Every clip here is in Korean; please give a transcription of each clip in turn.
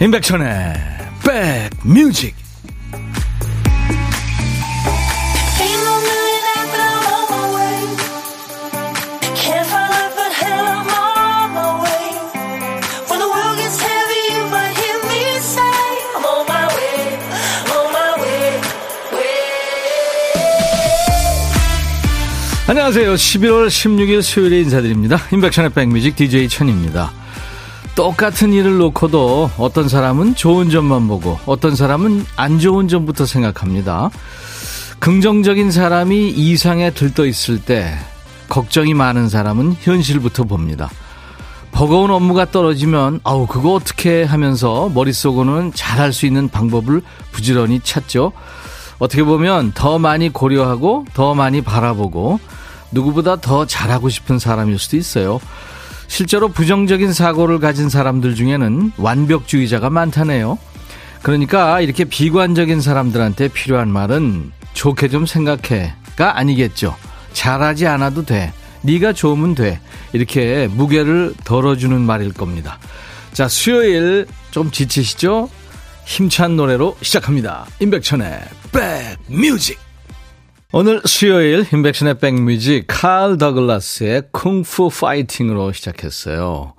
임백천의 백뮤직 안녕하세요. 11월 16일 수요일에 인사드립니다. 임백천의 백뮤직 DJ 천입니다. 똑같은 일을 놓고도 어떤 사람은 좋은 점만 보고 어떤 사람은 안 좋은 점부터 생각합니다. 긍정적인 사람이 이상에 들떠 있을 때 걱정이 많은 사람은 현실부터 봅니다. 버거운 업무가 떨어지면 아우 그거 어떻게 하면서 머릿속으로는 잘할 수 있는 방법을 부지런히 찾죠. 어떻게 보면 더 많이 고려하고 더 많이 바라보고 누구보다 더 잘하고 싶은 사람일 수도 있어요. 실제로 부정적인 사고를 가진 사람들 중에는 완벽주의자가 많다네요. 그러니까 이렇게 비관적인 사람들한테 필요한 말은 좋게 좀 생각해가 아니겠죠. 잘하지 않아도 돼. 네가 좋으면 돼. 이렇게 무게를 덜어주는 말일 겁니다. 자, 수요일 좀 지치시죠? 힘찬 노래로 시작합니다. 임백천의 백뮤직. 오늘 수요일 인백션의 백뮤직 칼 더글라스의 쿵푸 파이팅으로 시작했어요.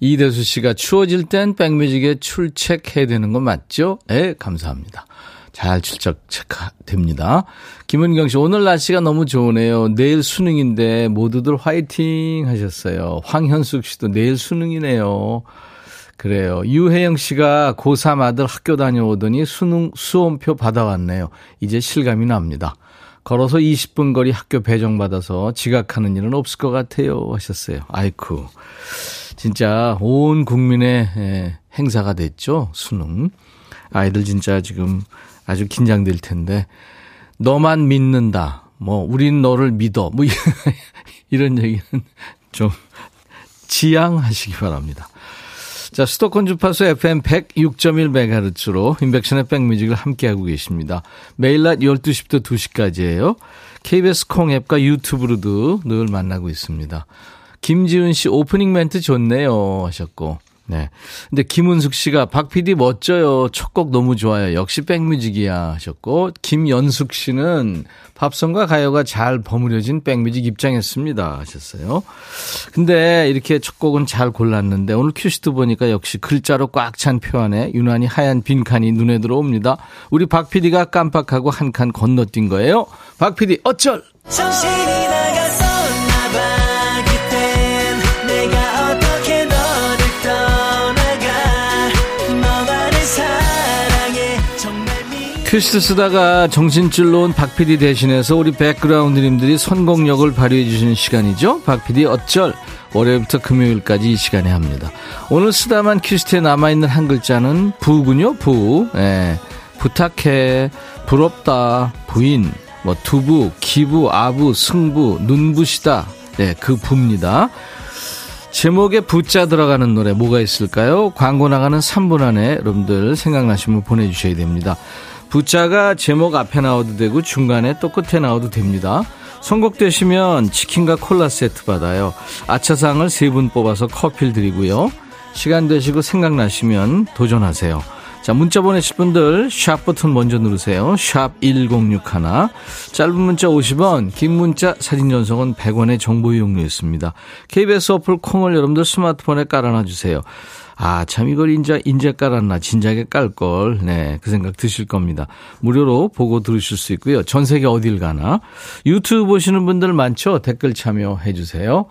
이대수 씨가 추워질 땐 백뮤직에 출첵해야 되는 거 맞죠? 네, 감사합니다. 잘 출첵됩니다. 김은경 씨, 오늘 날씨가 너무 좋으네요. 내일 수능인데 모두들 화이팅 하셨어요. 황현숙 씨도 내일 수능이네요. 그래요. 유혜영 씨가 고3 아들 학교 다녀오더니 수능 수험표 받아왔네요. 이제 실감이 납니다. 걸어서 20분 거리 학교 배정받아서 지각하는 일은 없을 것 같아요. 하셨어요. 아이쿠. 진짜 온 국민의 예, 행사가 됐죠. 수능. 아이들 진짜 지금 아주 긴장될 텐데. 너만 믿는다. 뭐, 우린 너를 믿어. 뭐, 이런 얘기는 좀 지양하시기 바랍니다. 자, 수도권 주파수 FM 106.1MHz로 인백션의 백뮤직을 함께하고 계십니다. 매일 낮 12시부터 2시까지예요. KBS 콩 앱과 유튜브로도 늘 만나고 있습니다. 김지은 씨 오프닝 멘트 좋네요 하셨고 네. 근데 김은숙 씨가 박 PD 멋져요. 첫 곡 너무 좋아요. 역시 백뮤직이야 하셨고 김연숙 씨는 팝송과 가요가 잘 버무려진 백뮤직 입장했습니다 하셨어요. 근데 이렇게 첫 곡은 잘 골랐는데 오늘 큐시트 보니까 역시 글자로 꽉 찬 표 안에 유난히 하얀 빈칸이 눈에 들어옵니다. 우리 박 PD가 깜빡하고 한 칸 건너뛴 거예요. 박 PD 어쩔! 정신이 퀴즈 쓰다가 정신줄 놓은 박PD 대신해서 우리 백그라운드님들이 선곡력을 발휘해 주시는 시간이죠. 박PD 어쩔 월요일부터 금요일까지 이 시간에 합니다. 오늘 쓰다만 퀴즈트에 남아있는 한 글자는 부군요. 부. 예. 부탁해, 부럽다, 부인, 뭐 두부, 기부, 아부, 승부, 눈부시다. 예, 그 부입니다. 제목에 부자 들어가는 노래 뭐가 있을까요? 광고 나가는 3분 안에 여러분들 생각나시면 보내주셔야 됩니다. 부자가 제목 앞에 나와도 되고 중간에 또 끝에 나와도 됩니다. 선곡되시면 치킨과 콜라 세트 받아요. 아차상을 세 분 뽑아서 커피를 드리고요. 시간 되시고 생각나시면 도전하세요. 자, 문자 보내실 분들 샵 버튼 먼저 누르세요. 샵 1061. 짧은 문자 50원, 긴 문자 사진 전송은 100원의 정보 이용료 있습니다. KBS 어플 콩을 여러분들 스마트폰에 깔아놔 주세요. 아, 참 이걸 인자, 인제 깔았나, 진작에 깔 걸. 네, 그 생각 드실 겁니다. 무료로 보고 들으실 수 있고요. 전 세계 어딜 가나. 유튜브 보시는 분들 많죠? 댓글 참여해 주세요.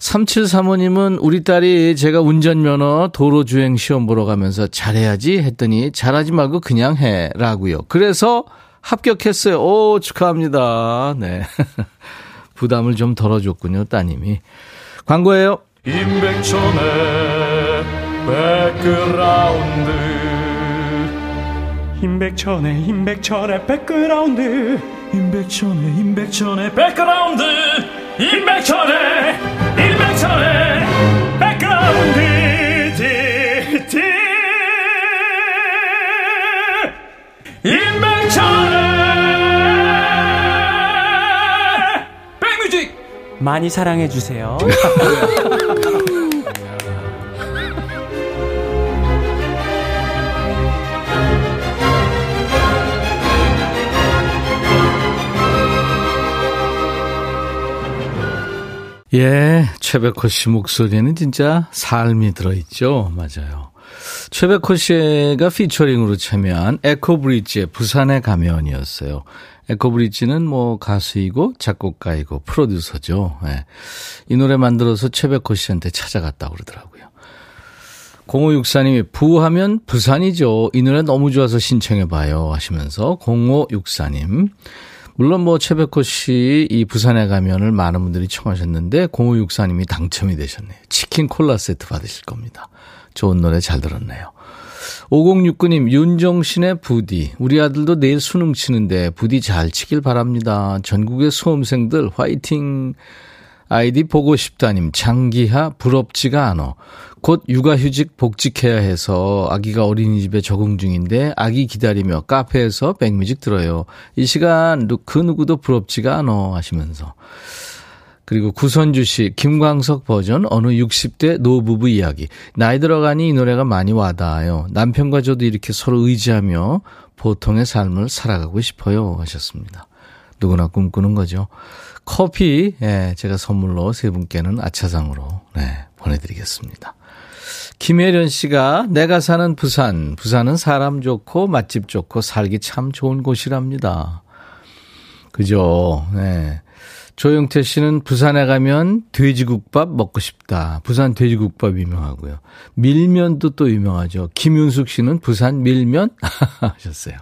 3735님은 우리 딸이 제가 운전면허 도로주행 시험 보러 가면서 잘해야지 했더니 잘하지 말고 그냥 해 라고요. 그래서 합격했어요. 오, 축하합니다. 네. 부담을 좀 덜어줬군요, 따님이. 광고예요. 임백천의 백그라운드 임백천의 임백천의 백그라운드 임백천의 임백천의 백그라운드 임백천의 임백천의 차례 백뮤직 많이 사랑해 주세요. 네. 예, 최백호 씨 목소리는 진짜 삶이 들어있죠. 맞아요. 최백호 씨가 피처링으로 참여한 에코브리지의 부산의 가면이었어요. 에코브리지는 뭐 가수이고 작곡가이고 프로듀서죠. 예. 이 노래 만들어서 최백호 씨한테 찾아갔다고 그러더라고요. 0564님이 부하면 부산이죠. 이 노래 너무 좋아서 신청해봐요 하시면서 0564님 물론 뭐 최백호 씨 이 부산에 가면을 많은 분들이 청하셨는데 0564님이 당첨이 되셨네요. 치킨 콜라 세트 받으실 겁니다. 좋은 노래 잘 들었네요. 5069님, 윤정신의 부디. 우리 아들도 내일 수능 치는데 부디 잘 치길 바랍니다. 전국의 수험생들 화이팅. 아이디 보고 싶다님, 장기하 부럽지가 않어. 곧 육아휴직 복직해야 해서 아기가 어린이집에 적응 중인데 아기 기다리며 카페에서 백뮤직 들어요. 이 시간 그 누구도 부럽지가 않어 하시면서. 그리고 구선주 씨, 김광석 버전 어느 60대 노부부 이야기. 나이 들어가니 이 노래가 많이 와닿아요. 남편과 저도 이렇게 서로 의지하며 보통의 삶을 살아가고 싶어요 하셨습니다. 누구나 꿈꾸는 거죠. 커피, 예, 제가 선물로 세 분께는 아차상으로, 네, 보내드리겠습니다. 김혜련 씨가 내가 사는 부산, 부산은 사람 좋고 맛집 좋고 살기 참 좋은 곳이랍니다. 그죠? 네. 조영태 씨는 부산에 가면 돼지국밥 먹고 싶다. 부산 돼지국밥 유명하고요. 밀면도 또 유명하죠. 김윤숙 씨는 부산 밀면 하셨어요.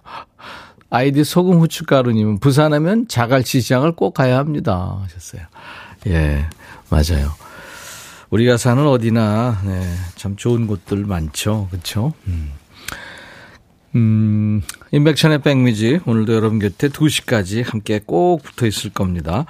아이디 소금 후춧가루님은 부산하면 자갈치 시장을 꼭 가야 합니다. 하셨어요. 예, 맞아요. 우리가 사는 어디나 네, 참 좋은 곳들 많죠. 그렇죠? 음. 음, 인백천의 백미지 오늘도 여러분 곁에 2시까지 함께 꼭 붙어 있을 겁니다.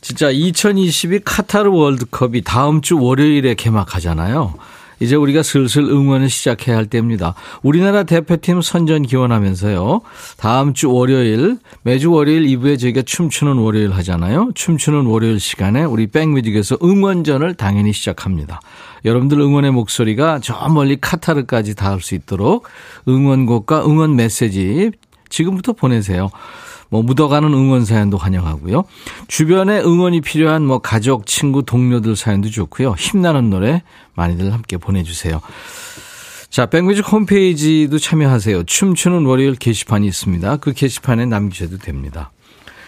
진짜 2022 카타르 월드컵이 다음 주 월요일에 개막하잖아요. 이제 우리가 슬슬 응원을 시작해야 할 때입니다. 우리나라 대표팀 선전 기원하면서요. 다음 주 월요일, 매주 월요일 2부에 저희가 춤추는 월요일 하잖아요. 춤추는 월요일 시간에 우리 백뮤직에서 응원전을 당연히 시작합니다. 여러분들 응원의 목소리가 저 멀리 카타르까지 닿을 수 있도록 응원곡과 응원 메시지 지금부터 보내세요. 뭐 묻어가는 응원 사연도 환영하고요. 주변에 응원이 필요한 뭐 가족, 친구, 동료들 사연도 좋고요. 힘나는 노래 많이들 함께 보내주세요. 자, 백뮤직 홈페이지도 참여하세요. 춤추는 월요일 게시판이 있습니다. 그 게시판에 남기셔도 됩니다.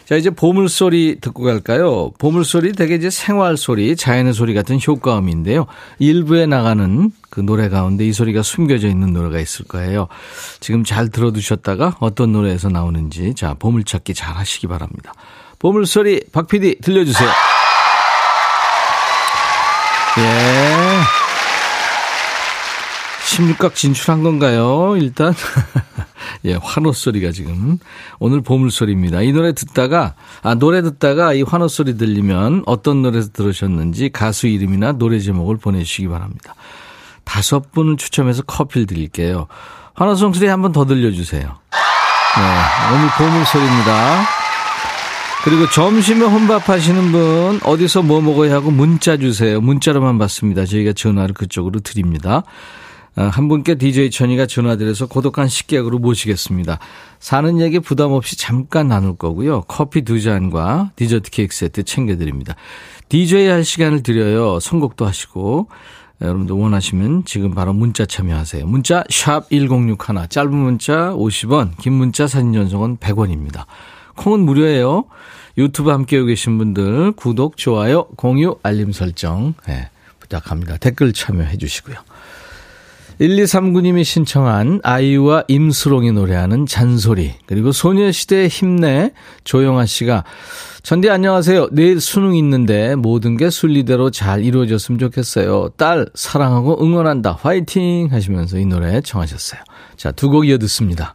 자, 이제 보물소리 듣고 갈까요? 보물소리 되게 이제 생활소리, 자연의 소리 같은 효과음인데요. 일부에 나가는 그 노래 가운데 이 소리가 숨겨져 있는 노래가 있을 거예요. 지금 잘 들어두셨다가 어떤 노래에서 나오는지, 자, 보물찾기 잘 하시기 바랍니다. 보물소리, 박 PD 들려주세요. 예. 16각 진출한 건가요? 일단. 예, 환호 소리가 지금 오늘 보물 소리입니다. 이 노래 듣다가 아 노래 듣다가 이 환호 소리 들리면 어떤 노래에서 들으셨는지 가수 이름이나 노래 제목을 보내주시기 바랍니다. 다섯 분을 추첨해서 커피를 드릴게요. 환호성 소리 한 번 더 들려주세요. 네, 오늘 보물 소리입니다. 그리고 점심에 혼밥하시는 분 어디서 뭐 먹어야 하고 문자 주세요. 문자로만 받습니다. 저희가 전화를 그쪽으로 드립니다. 어, 한 분께 DJ 천이가 전화드려서 고독한 식객으로 모시겠습니다. 사는 얘기 부담 없이 잠깐 나눌 거고요. 커피 두 잔과 디저트 케이크 세트 챙겨드립니다. DJ 할 시간을 드려요. 선곡도 하시고. 여러분들 원하시면 지금 바로 문자 참여하세요. 문자 1061, 짧은 문자 50원, 긴 문자 사진 전송은 100원입니다. 콩은 무료예요. 유튜브 함께 계신 분들 구독, 좋아요, 공유, 알림 설정 네, 부탁합니다. 댓글 참여해 주시고요. 1239님이 신청한 아이유와 임수롱이 노래하는 잔소리 그리고 소녀시대 힘내 조영아 씨가 전디 안녕하세요. 내일 수능 있는데 모든 게 순리대로 잘 이루어졌으면 좋겠어요. 딸 사랑하고 응원한다. 화이팅 하시면서 이 노래 청하셨어요. 자, 두 곡 이어 듣습니다.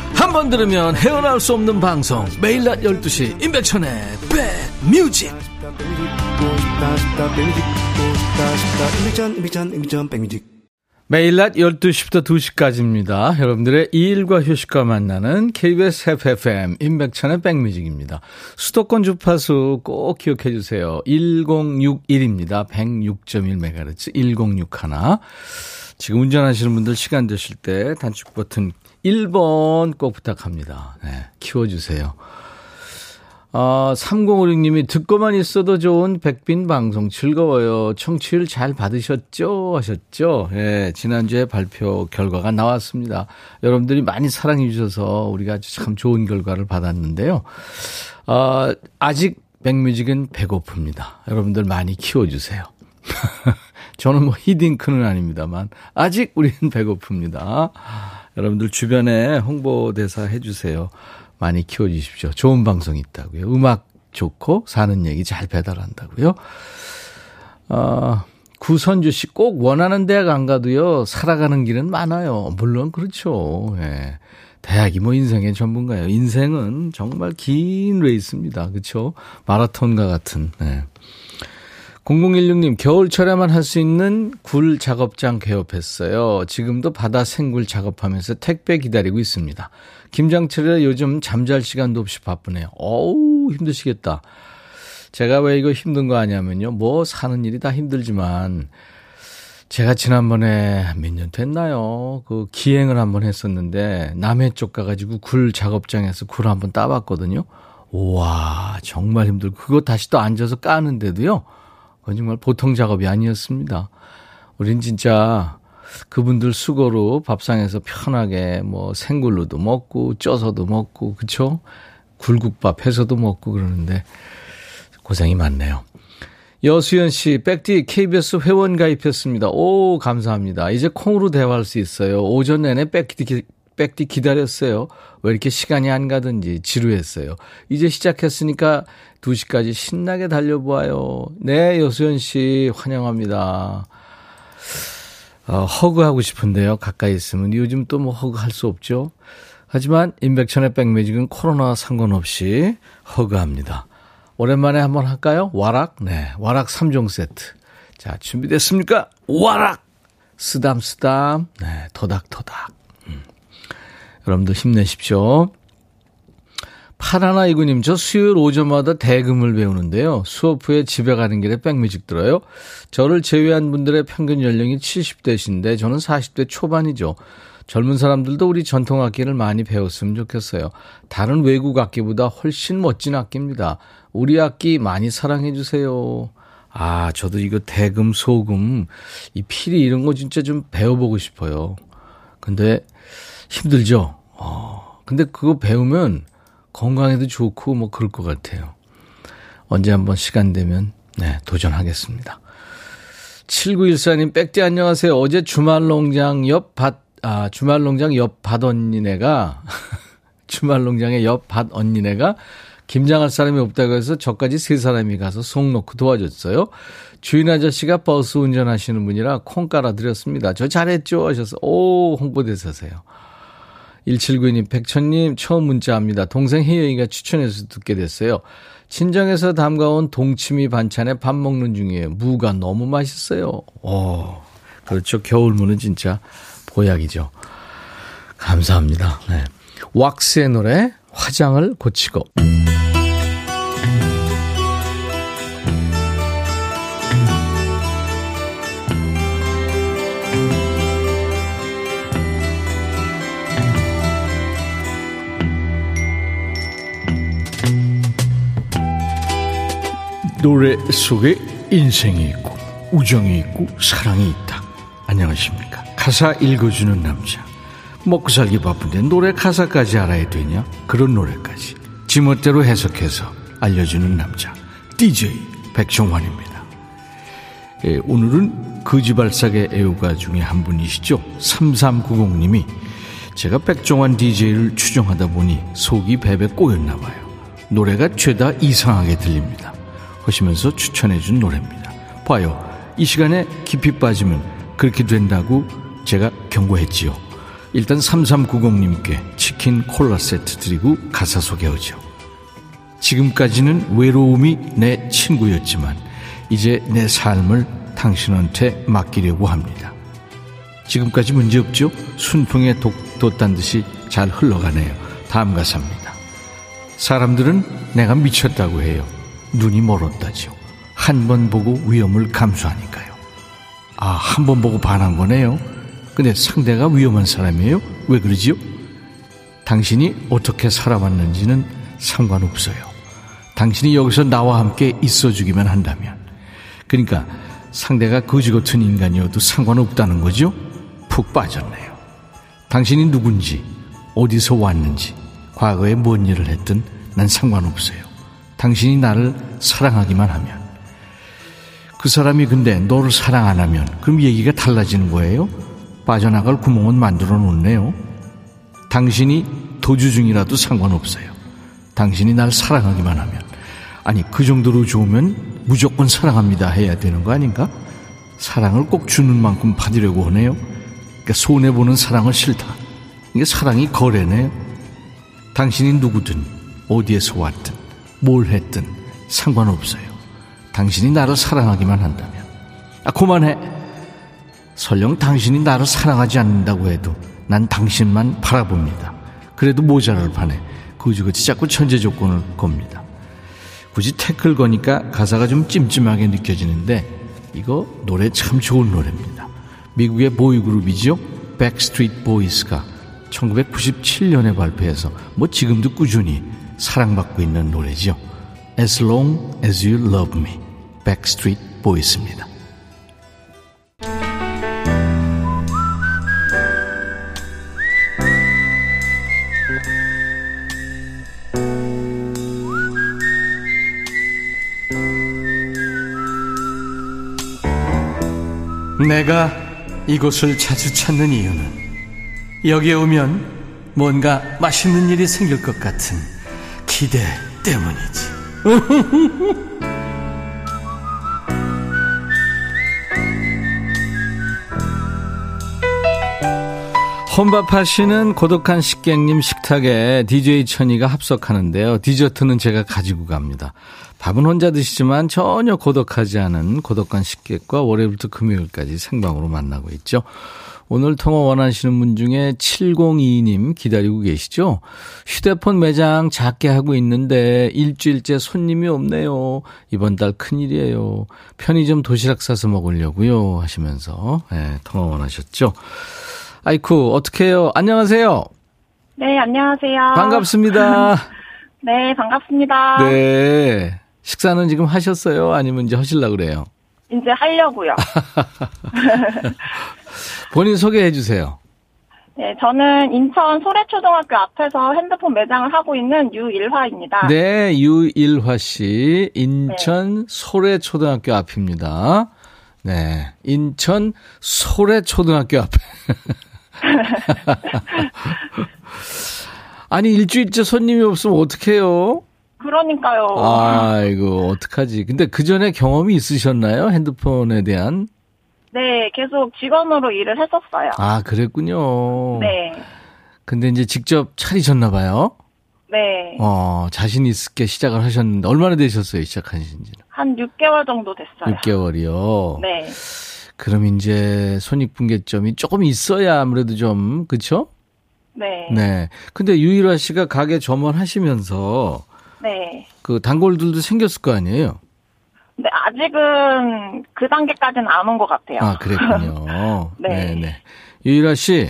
한 번 들으면 헤어나올 수 없는 방송 매일 낮 12시 임백천의 백뮤직 매일 낮 12시부터 2시까지입니다. 여러분들의 일과 휴식과 만나는 KBS FFM 임백천의 백뮤직입니다. 수도권 주파수 꼭 기억해 주세요. 1061입니다. 106.1MHz 1061. 지금 운전하시는 분들 시간 되실 때 단축 버튼 1번 꼭 부탁합니다. 네, 키워주세요. 아, 3056님이 듣고만 있어도 좋은 백빈 방송 즐거워요. 청취율 잘 받으셨죠? 하셨죠? 예, 지난주에 발표 결과가 나왔습니다. 여러분들이 많이 사랑해 주셔서 우리가 참 좋은 결과를 받았는데요. 아, 아직 백뮤직은 배고픕니다. 여러분들 많이 키워주세요. 저는 뭐 히딩크는 아닙니다만 아직 우리는 배고픕니다. 여러분들 주변에 홍보대사 해주세요. 많이 키워주십시오. 좋은 방송이 있다고요. 음악 좋고 사는 얘기 잘 배달한다고요. 어, 구선주 씨 꼭 원하는 대학 안 가도요. 살아가는 길은 많아요. 물론 그렇죠. 예. 대학이 뭐 인생의 전부인가요? 인생은 정말 긴 레이스입니다. 그렇죠? 마라톤과 같은. 예. 0016님, 겨울철에만 할 수 있는 굴 작업장 개업했어요. 지금도 바다 생굴 작업하면서 택배 기다리고 있습니다. 김장철에 요즘 잠잘 시간도 없이 바쁘네요. 어우, 힘드시겠다. 제가 왜 이거 힘든 거 아냐면요. 뭐 사는 일이 다 힘들지만, 제가 지난번에 몇 년 됐나요? 그 기행을 한번 했었는데, 남해 쪽 가가지고 굴 작업장에서 굴 한번 따봤거든요. 우와, 정말 힘들고, 그거 다시 또 앉아서 까는데도요. 그건 정말 보통 작업이 아니었습니다. 우린 진짜 그분들 수고로 밥상에서 편하게 뭐 생굴로도 먹고 쪄서도 먹고 그쵸? 굴국밥 해서도 먹고 그러는데 고생이 많네요. 여수연 씨, 백디 KBS 회원 가입했습니다. 오, 감사합니다. 이제 콩으로 대화할 수 있어요. 오전 내내 백디, 백디 기다렸어요. 왜 이렇게 시간이 안 가든지 지루했어요. 이제 시작했으니까 2시까지 신나게 달려보아요. 네, 여수연 씨, 환영합니다. 어, 허그하고 싶은데요. 가까이 있으면. 요즘 또 뭐 허그 할 수 없죠. 하지만 인백천의 백매직은 코로나 상관없이 허그합니다. 오랜만에 한번 할까요? 와락? 네. 와락 3종 세트. 자, 준비됐습니까? 와락! 쓰담쓰담. 네. 토닥토닥. 음. 여러분들 힘내십시오. 파라나 이구님, 저 수요일 오전마다 대금을 배우는데요. 수업 후에 집에 가는 길에 백뮤직 들어요. 저를 제외한 분들의 평균 연령이 70대신데 저는 40대 초반이죠. 젊은 사람들도 우리 전통 악기를 많이 배웠으면 좋겠어요. 다른 외국 악기보다 훨씬 멋진 악기입니다. 우리 악기 많이 사랑해 주세요. 아, 저도 이거 대금, 소금, 이 피리 이런 거 진짜 좀 배워보고 싶어요. 근데 힘들죠? 어, 근데 그거 배우면 건강에도 좋고 뭐 그럴 것 같아요. 언제 한번 시간 되면 네, 도전하겠습니다. 7914님, 백대 안녕하세요. 어제 주말 농장 옆 밭, 아, 주말 농장 옆밭 언니네가, 주말 농장의 옆밭 언니네가 김장할 사람이 없다고 해서 저까지 세 사람이 가서 속 놓고 도와줬어요. 주인 아저씨가 버스 운전하시는 분이라 콩 깔아드렸습니다. 저 잘했죠? 하셔서, 오, 홍보대사세요. 1792님, 백천님, 처음 문자합니다. 동생 혜영이가 추천해서 듣게 됐어요. 친정에서 담가온 동치미 반찬에 밥 먹는 중이에요. 무가 너무 맛있어요. 오, 그렇죠. 겨울무는 진짜 보약이죠. 감사합니다. 네. 왁스의 노래, 화장을 고치고. 노래 속에 인생이 있고 우정이 있고 사랑이 있다. 안녕하십니까. 가사 읽어주는 남자. 먹고 살기 바쁜데 노래 가사까지 알아야 되냐? 그런 노래까지. 지멋대로 해석해서 알려주는 남자. DJ 백종환입니다. 예, 오늘은 거지발삭의 애호가 중에 한 분이시죠. 3390님이 제가 백종환 DJ를 추종하다 보니 속이 베베 꼬였나 봐요. 노래가 죄다 이상하게 들립니다. 하시면서 추천해 준 노래입니다. 봐요. 이 시간에 깊이 빠지면 그렇게 된다고 제가 경고했지요. 일단 3390님께 치킨 콜라 세트 드리고 가사 소개하죠. 지금까지는 외로움이 내 친구였지만 이제 내 삶을 당신한테 맡기려고 합니다. 지금까지 문제없죠? 순풍에 독 돋단 듯이 잘 흘러가네요. 다음 가사입니다. 사람들은 내가 미쳤다고 해요. 눈이 멀었다죠. 한번 보고 위험을 감수하니까요. 아, 한 번 보고 반한 거네요. 근데 상대가 위험한 사람이에요? 왜 그러지요? 당신이 어떻게 살아왔는지는 상관없어요. 당신이 여기서 나와 함께 있어주기만 한다면. 그러니까 상대가 거지 같은 인간이어도 상관없다는 거죠? 푹 빠졌네요. 당신이 누군지, 어디서 왔는지, 과거에 뭔 일을 했든 난 상관없어요. 당신이 나를 사랑하기만 하면. 그 사람이 근데 너를 사랑 안 하면 그럼 얘기가 달라지는 거예요? 빠져나갈 구멍은 만들어 놓네요. 당신이 도주 중이라도 상관없어요. 당신이 날 사랑하기만 하면. 아니, 그 정도로 좋으면 무조건 사랑합니다 해야 되는 거 아닌가? 사랑을 꼭 주는 만큼 받으려고 하네요. 그러니까 손해보는 사랑은 싫다. 이게 사랑이 거래네요. 당신이 누구든, 어디에서 왔든, 뭘 했든 상관없어요. 당신이 나를 사랑하기만 한다면. 아, 그만해. 설령 당신이 나를 사랑하지 않는다고 해도 난 당신만 바라봅니다. 그래도 모자를 파네. 그지그지 자꾸 천재 조건을 겁니다. 굳이 태클 거니까 가사가 좀 찜찜하게 느껴지는데 이거 노래 참 좋은 노래입니다. 미국의 보이그룹이죠. 백스트리트 보이스가 1997년에 발표해서 뭐 지금도 꾸준히 사랑받고 있는 노래죠. As long as you love me. 백스트리트 보이스입니다. 내가 이곳을 자주 찾는 이유는 여기에 오면 뭔가 맛있는 일이 생길 것 같은 기대 때문이지. 혼밥하시는 고독한 식객님 식탁에 DJ 천이가 합석하는데요. 디저트는 제가 가지고 갑니다. 밥은 혼자 드시지만 전혀 고독하지 않은 고독한 식객과 월요일부터 금요일까지 생방으로 만나고 있죠. 오늘 통화 원하시는 분 중에 702님 기다리고 계시죠? 휴대폰 매장 작게 하고 있는데 일주일째 손님이 없네요. 이번 달 큰일이에요. 편의점 도시락 싸서 먹으려고요. 하시면서 네, 통화 원하셨죠? 아이쿠, 어떡해요? 안녕하세요. 네, 안녕하세요. 반갑습니다. 네, 반갑습니다. 네. 식사는 지금 하셨어요? 아니면 이제 하실라 그래요? 이제 하려고요. 본인 소개해 주세요. 네, 저는 인천 소래초등학교 앞에서 핸드폰 매장을 하고 있는 유일화입니다. 네, 유일화 씨. 인천 네. 소래초등학교 앞입니다. 네. 인천 소래초등학교 앞에. 아니, 일주일째 손님이 없으면 어떡해요? 그러니까요. 아이고, 어떡하지. 근데 그 전에 경험이 있으셨나요? 핸드폰에 대한? 네, 계속 직원으로 일을 했었어요. 아, 그랬군요. 네. 근데 이제 직접 차리셨나 봐요? 네. 어, 자신 있게 시작을 하셨는데, 얼마나 되셨어요, 시작하신 지는? 한 6개월 정도 됐어요. 6개월이요? 네. 그럼 이제 손익분계점이 조금 있어야 아무래도 좀, 그쵸? 네. 네. 근데 유일화 씨가 가게 점원하시면서, 네. 그 단골들도 생겼을 거 아니에요? 네, 아직은 그 단계까지는 안 온 것 같아요. 아, 그랬군요. 네. 네, 네. 유일아 씨.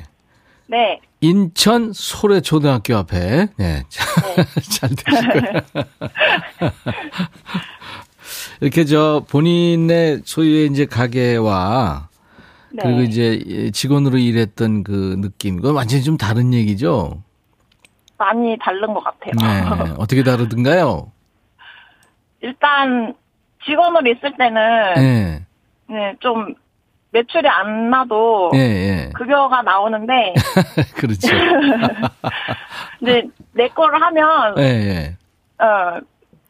네. 인천 소래 초등학교 앞에, 네. 네. 잘 되실 거예요. 이렇게 저 본인의 소유의 이제 가게와 네. 그리고 이제 직원으로 일했던 그 느낌, 그건 완전히 좀 다른 얘기죠? 많이 다른 것 같아요. 네. 어떻게 다르든가요? 일단 직원으로 있을 때는 네. 네, 좀 매출이 안 나도 예, 예. 급여가 나오는데 그렇죠. 이제 내 거를 하면 예, 예. 어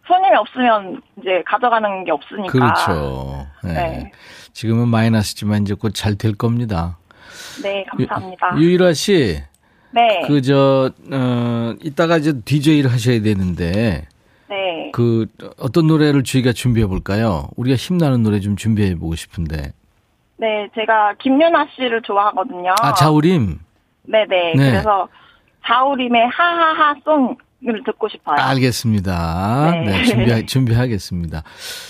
손님이 없으면 이제 가져가는 게 없으니까 그렇죠. 네. 네. 지금은 마이너스지만 이제 곧 잘 될 겁니다. 네, 감사합니다. 유, 유일아 씨. 네. 그, 저, 어, 이따가 이제 DJ를 하셔야 되는데. 네. 그 어떤 노래를 저희가 준비해 볼까요? 우리가 힘나는 노래 좀 준비해 보고 싶은데. 네, 제가 김윤아 씨를 좋아하거든요. 아, 자우림. 네네. 네. 그래서 자우림의 하하하 송 을 듣고 싶어요. 알겠습니다. 네, 네. 준비 준비하겠습니다.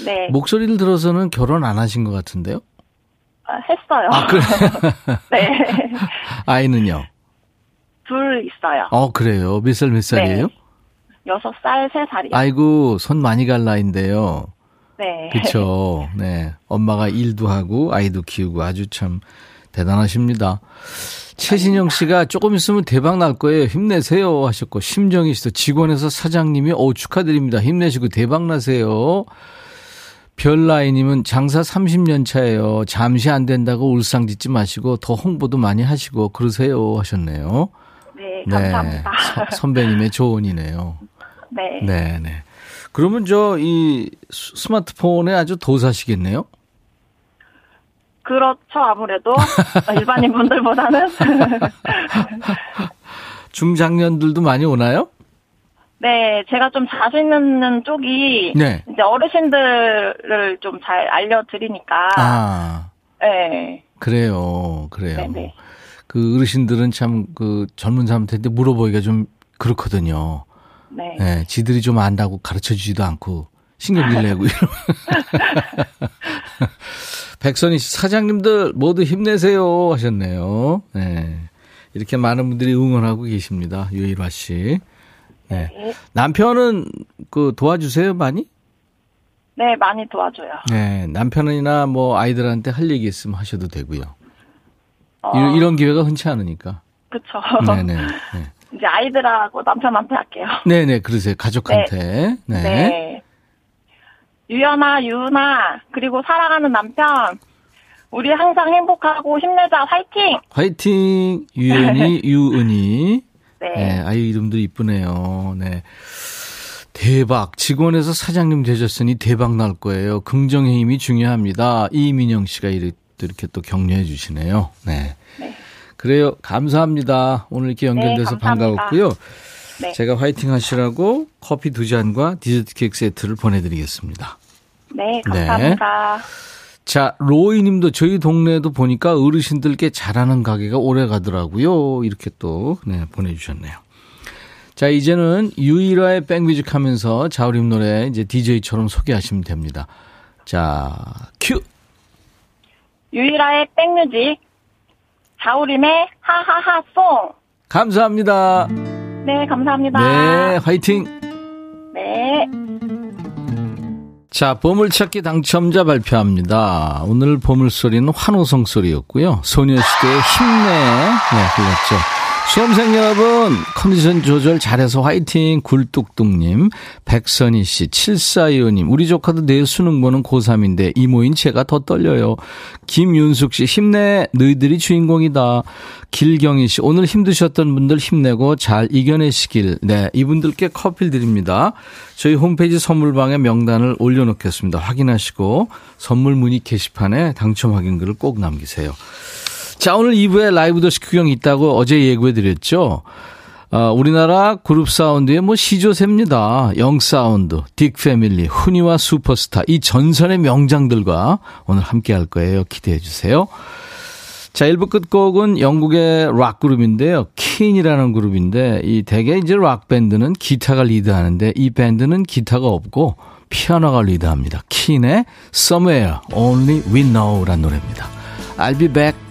네. 목소리를 들어서는 결혼 안 하신 것 같은데요? 아, 했어요. 아, 그래. 네. 아이는요? 둘 있어요. 어, 그래요. 몇 살 몇 살이에요? 여섯 살, 세 살이요. 아이고, 손 많이 갈 나이인데요. 네. 그렇죠. 네. 엄마가 일도 하고 아이도 키우고 아주 참 대단하십니다. 최신영 씨가 조금 있으면 대박 날 거예요. 힘내세요 하셨고 심정희 씨도 직원에서 사장님이 오 축하드립니다. 힘내시고 대박 나세요. 별나이님은 장사 30년 차예요. 잠시 안 된다고 울상 짓지 마시고 더 홍보도 많이 하시고 그러세요 하셨네요. 네, 감사합니다. 서- 선배님의 조언이네요. 네. 네, 네. 그러면 저 이 스마트폰에 아주 도사시겠네요. 그렇죠, 아무래도. 일반인 분들보다는. 중장년들도 많이 오나요? 네, 제가 좀 자신 있는 쪽이. 네. 이제 어르신들을 좀 잘 알려드리니까. 아, 네. 그래요. 그래요. 네네. 그 어르신들은 참 그 젊은 사람한테 물어보기가 좀 그렇거든요. 네. 네, 지들이 좀 안다고 가르쳐 주지도 않고 신경질 내고 이러. 백선희 씨 사장님들 모두 힘내세요 하셨네요. 네. 이렇게 많은 분들이 응원하고 계십니다. 유일화 씨. 네. 네. 남편은 그 도와주세요 많이? 네, 많이 도와줘요. 네. 남편이나 뭐 아이들한테 할 얘기 있으면 하셔도 되고요. 어, 이런, 기회가 흔치 않으니까. 그쵸. 네네. 네. 이제 아이들하고 남편한테 할게요. 네네, 그러세요. 가족한테. 네. 네. 유연아, 유은아, 그리고 사랑하는 남편. 우리 항상 행복하고 힘내자, 화이팅! 화이팅! 유연이, 유은이. 네. 네, 아유, 이름도 이쁘네요. 네. 대박. 직원에서 사장님 되셨으니 대박 날 거예요. 긍정의 힘이 중요합니다. 이민영 씨가 이렇게, 이렇게 또 격려해 주시네요. 네. 네. 그래요. 감사합니다. 오늘 이렇게 연결돼서 네. 반가웠고요. 네. 제가 화이팅 하시라고 커피 두 잔과 디저트 케이크 세트를 보내드리겠습니다. 네, 감사합니다. 자, 로이 님도 저희 동네에도 보니까 어르신들께 잘하는 가게가 오래 가더라고요. 이렇게 또, 네, 보내주셨네요. 자, 이제는 유일화의 백뮤직 하면서 자우림 노래 이제 DJ처럼 소개하시면 됩니다. 자, 큐! 유일아의 백뮤직. 자우림의 하하하 송. 감사합니다. 네, 감사합니다. 네, 화이팅! 네. 자, 보물찾기 당첨자 발표합니다. 오늘 보물소리는 환호성 소리였고요. 소녀시대의 힘내, 네, 불렀죠. 수험생 여러분, 컨디션 조절 잘해서 화이팅! 굴뚝뚝님, 백선희 씨, 7425님, 우리 조카도 내일 수능 보는 고3인데 이모인 제가 더 떨려요. 김윤숙 씨, 힘내! 너희들이 주인공이다. 길경희 씨, 오늘 힘드셨던 분들 힘내고 잘 이겨내시길. 네, 이분들께 커피 드립니다. 저희 홈페이지 선물방에 명단을 올려놓겠습니다. 확인하시고 선물 문의 게시판에 당첨 확인글을 꼭 남기세요. 자, 오늘 2부에 라이브 더시 구경이 있다고 어제 예고해드렸죠. 어, 우리나라 그룹 사운드의 뭐 시조새입니다. 영사운드, 딕패밀리, 훈이와 슈퍼스타 이 전설의 명장들과 오늘 함께 할 거예요. 기대해 주세요. 자, 1부 끝곡은 영국의 락 그룹인데요. 킨이라는 그룹인데 이 대개 이제 락 밴드는 기타가 리드하는데 이 밴드는 기타가 없고 피아노가 리드합니다. 킨의 Somewhere Only We Know라는 노래입니다. I'll be back.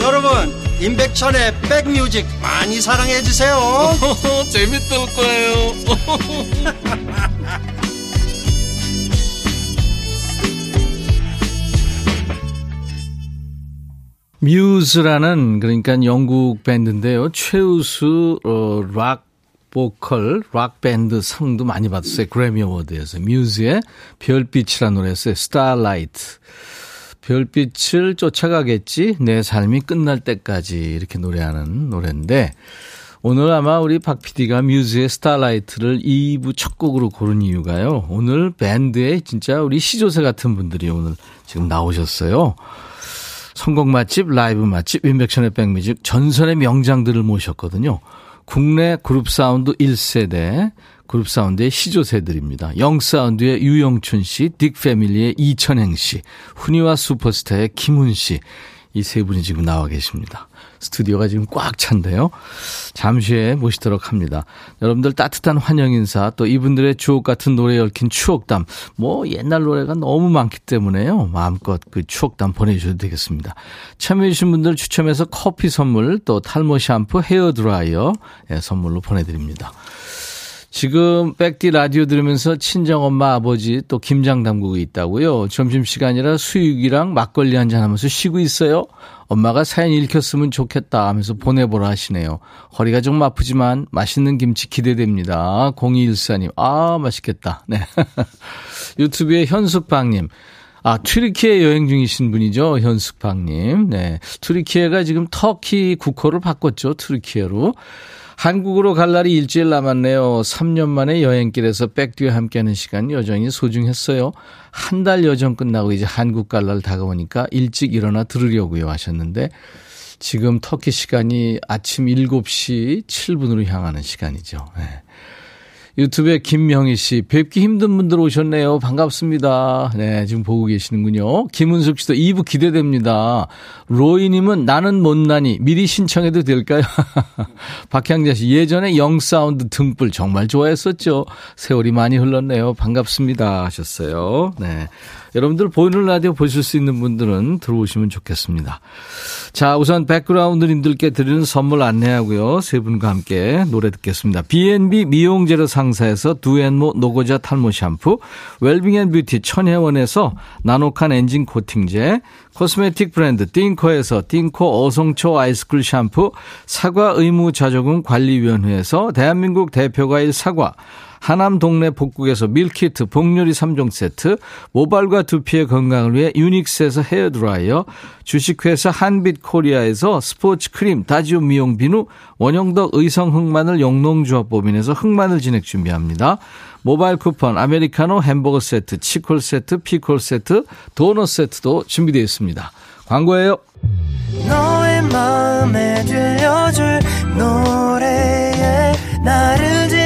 여러분 임백천의 백뮤직 많이 사랑해 주세요 재밌을 거예요 뮤즈라는 그러니까 영국 밴드인데요. 최우수 어, 락 보컬 락 밴드 상도 많이 받았어요. 그래미 어워드에서 뮤즈의 별빛이라는 노래였어요. Starlight. 별빛을 쫓아가겠지 내 삶이 끝날 때까지 이렇게 노래하는 노래인데 오늘 아마 우리 박 PD가 뮤즈의 Starlight를 2부 첫 곡으로 고른 이유가요. 오늘 밴드에 진짜 우리 시조새 같은 분들이 오늘 지금 나오셨어요. 선곡 맛집, 라이브 맛집, 임백천의 백뮤직 전설의 명장들을 모셨거든요. 국내 그룹 사운드 1세대, 그룹 사운드의 시조새들입니다. 영사운드의 유영춘 씨, 딕 패밀리의 이천행 씨, 훈이와 슈퍼스타의 김훈 씨. 이 세 분이 지금 나와 계십니다. 스튜디오가 지금 꽉 찬데요. 잠시 후에 모시도록 합니다. 여러분들 따뜻한 환영 인사 또 이분들의 주옥 같은 노래 얽힌 추억담 뭐 옛날 노래가 너무 많기 때문에요. 마음껏 그 추억담 보내주셔도 되겠습니다. 참여해주신 분들 추첨해서 커피 선물 또 탈모 샴푸 헤어 드라이어 예, 선물로 보내드립니다. 지금 백디 라디오 들으면서 친정엄마 아버지 또 김장 담그고 있다고요. 점심시간이라 수육이랑 막걸리 한잔 하면서 쉬고 있어요. 엄마가 사연 읽혔으면 좋겠다 하면서 보내보라 하시네요. 허리가 좀 아프지만 맛있는 김치 기대됩니다. 0214님, 아, 맛있겠다. 네. 유튜브에 현숙방님. 아, 튀르키예 여행 중이신 분이죠. 현숙방님. 네. 튀르키예가 지금 터키 국호를 바꿨죠. 튀르키예로. 한국으로 갈 날이 일주일 남았네요. 3년 만에 여행길에서 백뒤와 함께하는 시간 여전히 소중했어요. 한 달 여정 끝나고 이제 한국 갈 날 다가오니까 일찍 일어나 들으려고요 하셨는데 지금 터키 시간이 아침 7시 7분으로 향하는 시간이죠. 네. 유튜브에 김명희 씨, 뵙기 힘든 분들 오셨네요. 반갑습니다. 네, 지금 보고 계시는군요. 김은숙 씨도 2부 기대됩니다. 로이님은 나는 못나니 미리 신청해도 될까요? 박향자 씨, 예전에 영사운드 등불 정말 좋아했었죠. 세월이 많이 흘렀네요. 반갑습니다. 하셨어요. 네. 여러분들 보이는 라디오 보실 수 있는 분들은 들어오시면 좋겠습니다. 자, 우선 백그라운드님들께 드리는 선물 안내하고요. 세 분과 함께 노래 듣겠습니다. B&B 미용재료 상사에서 두앤모 노고자 탈모 샴푸, 웰빙앤뷰티 천혜원에서 나노칸 엔진 코팅제, 코스메틱 브랜드 띵코에서 띵코 어성초 아이스쿨 샴푸, 사과 의무 자조금 관리위원회에서 대한민국 대표 과일 사과, 하남 동네 복국에서 밀키트 복요리 3종 세트, 모발과 두피의 건강을 위해 유닉스에서 헤어드라이어, 주식회사 한빛코리아에서 스포츠 크림 다지오 미용 비누, 원형덕 의성 흑마늘 영농조합 법인에서 흑마늘 진액 준비합니다. 모바일 쿠폰, 아메리카노 햄버거 세트, 치콜 세트, 피콜 세트, 도넛 세트도 준비되어 있습니다. 광고예요. 너의 마음에 들려줄 노래에 나를 지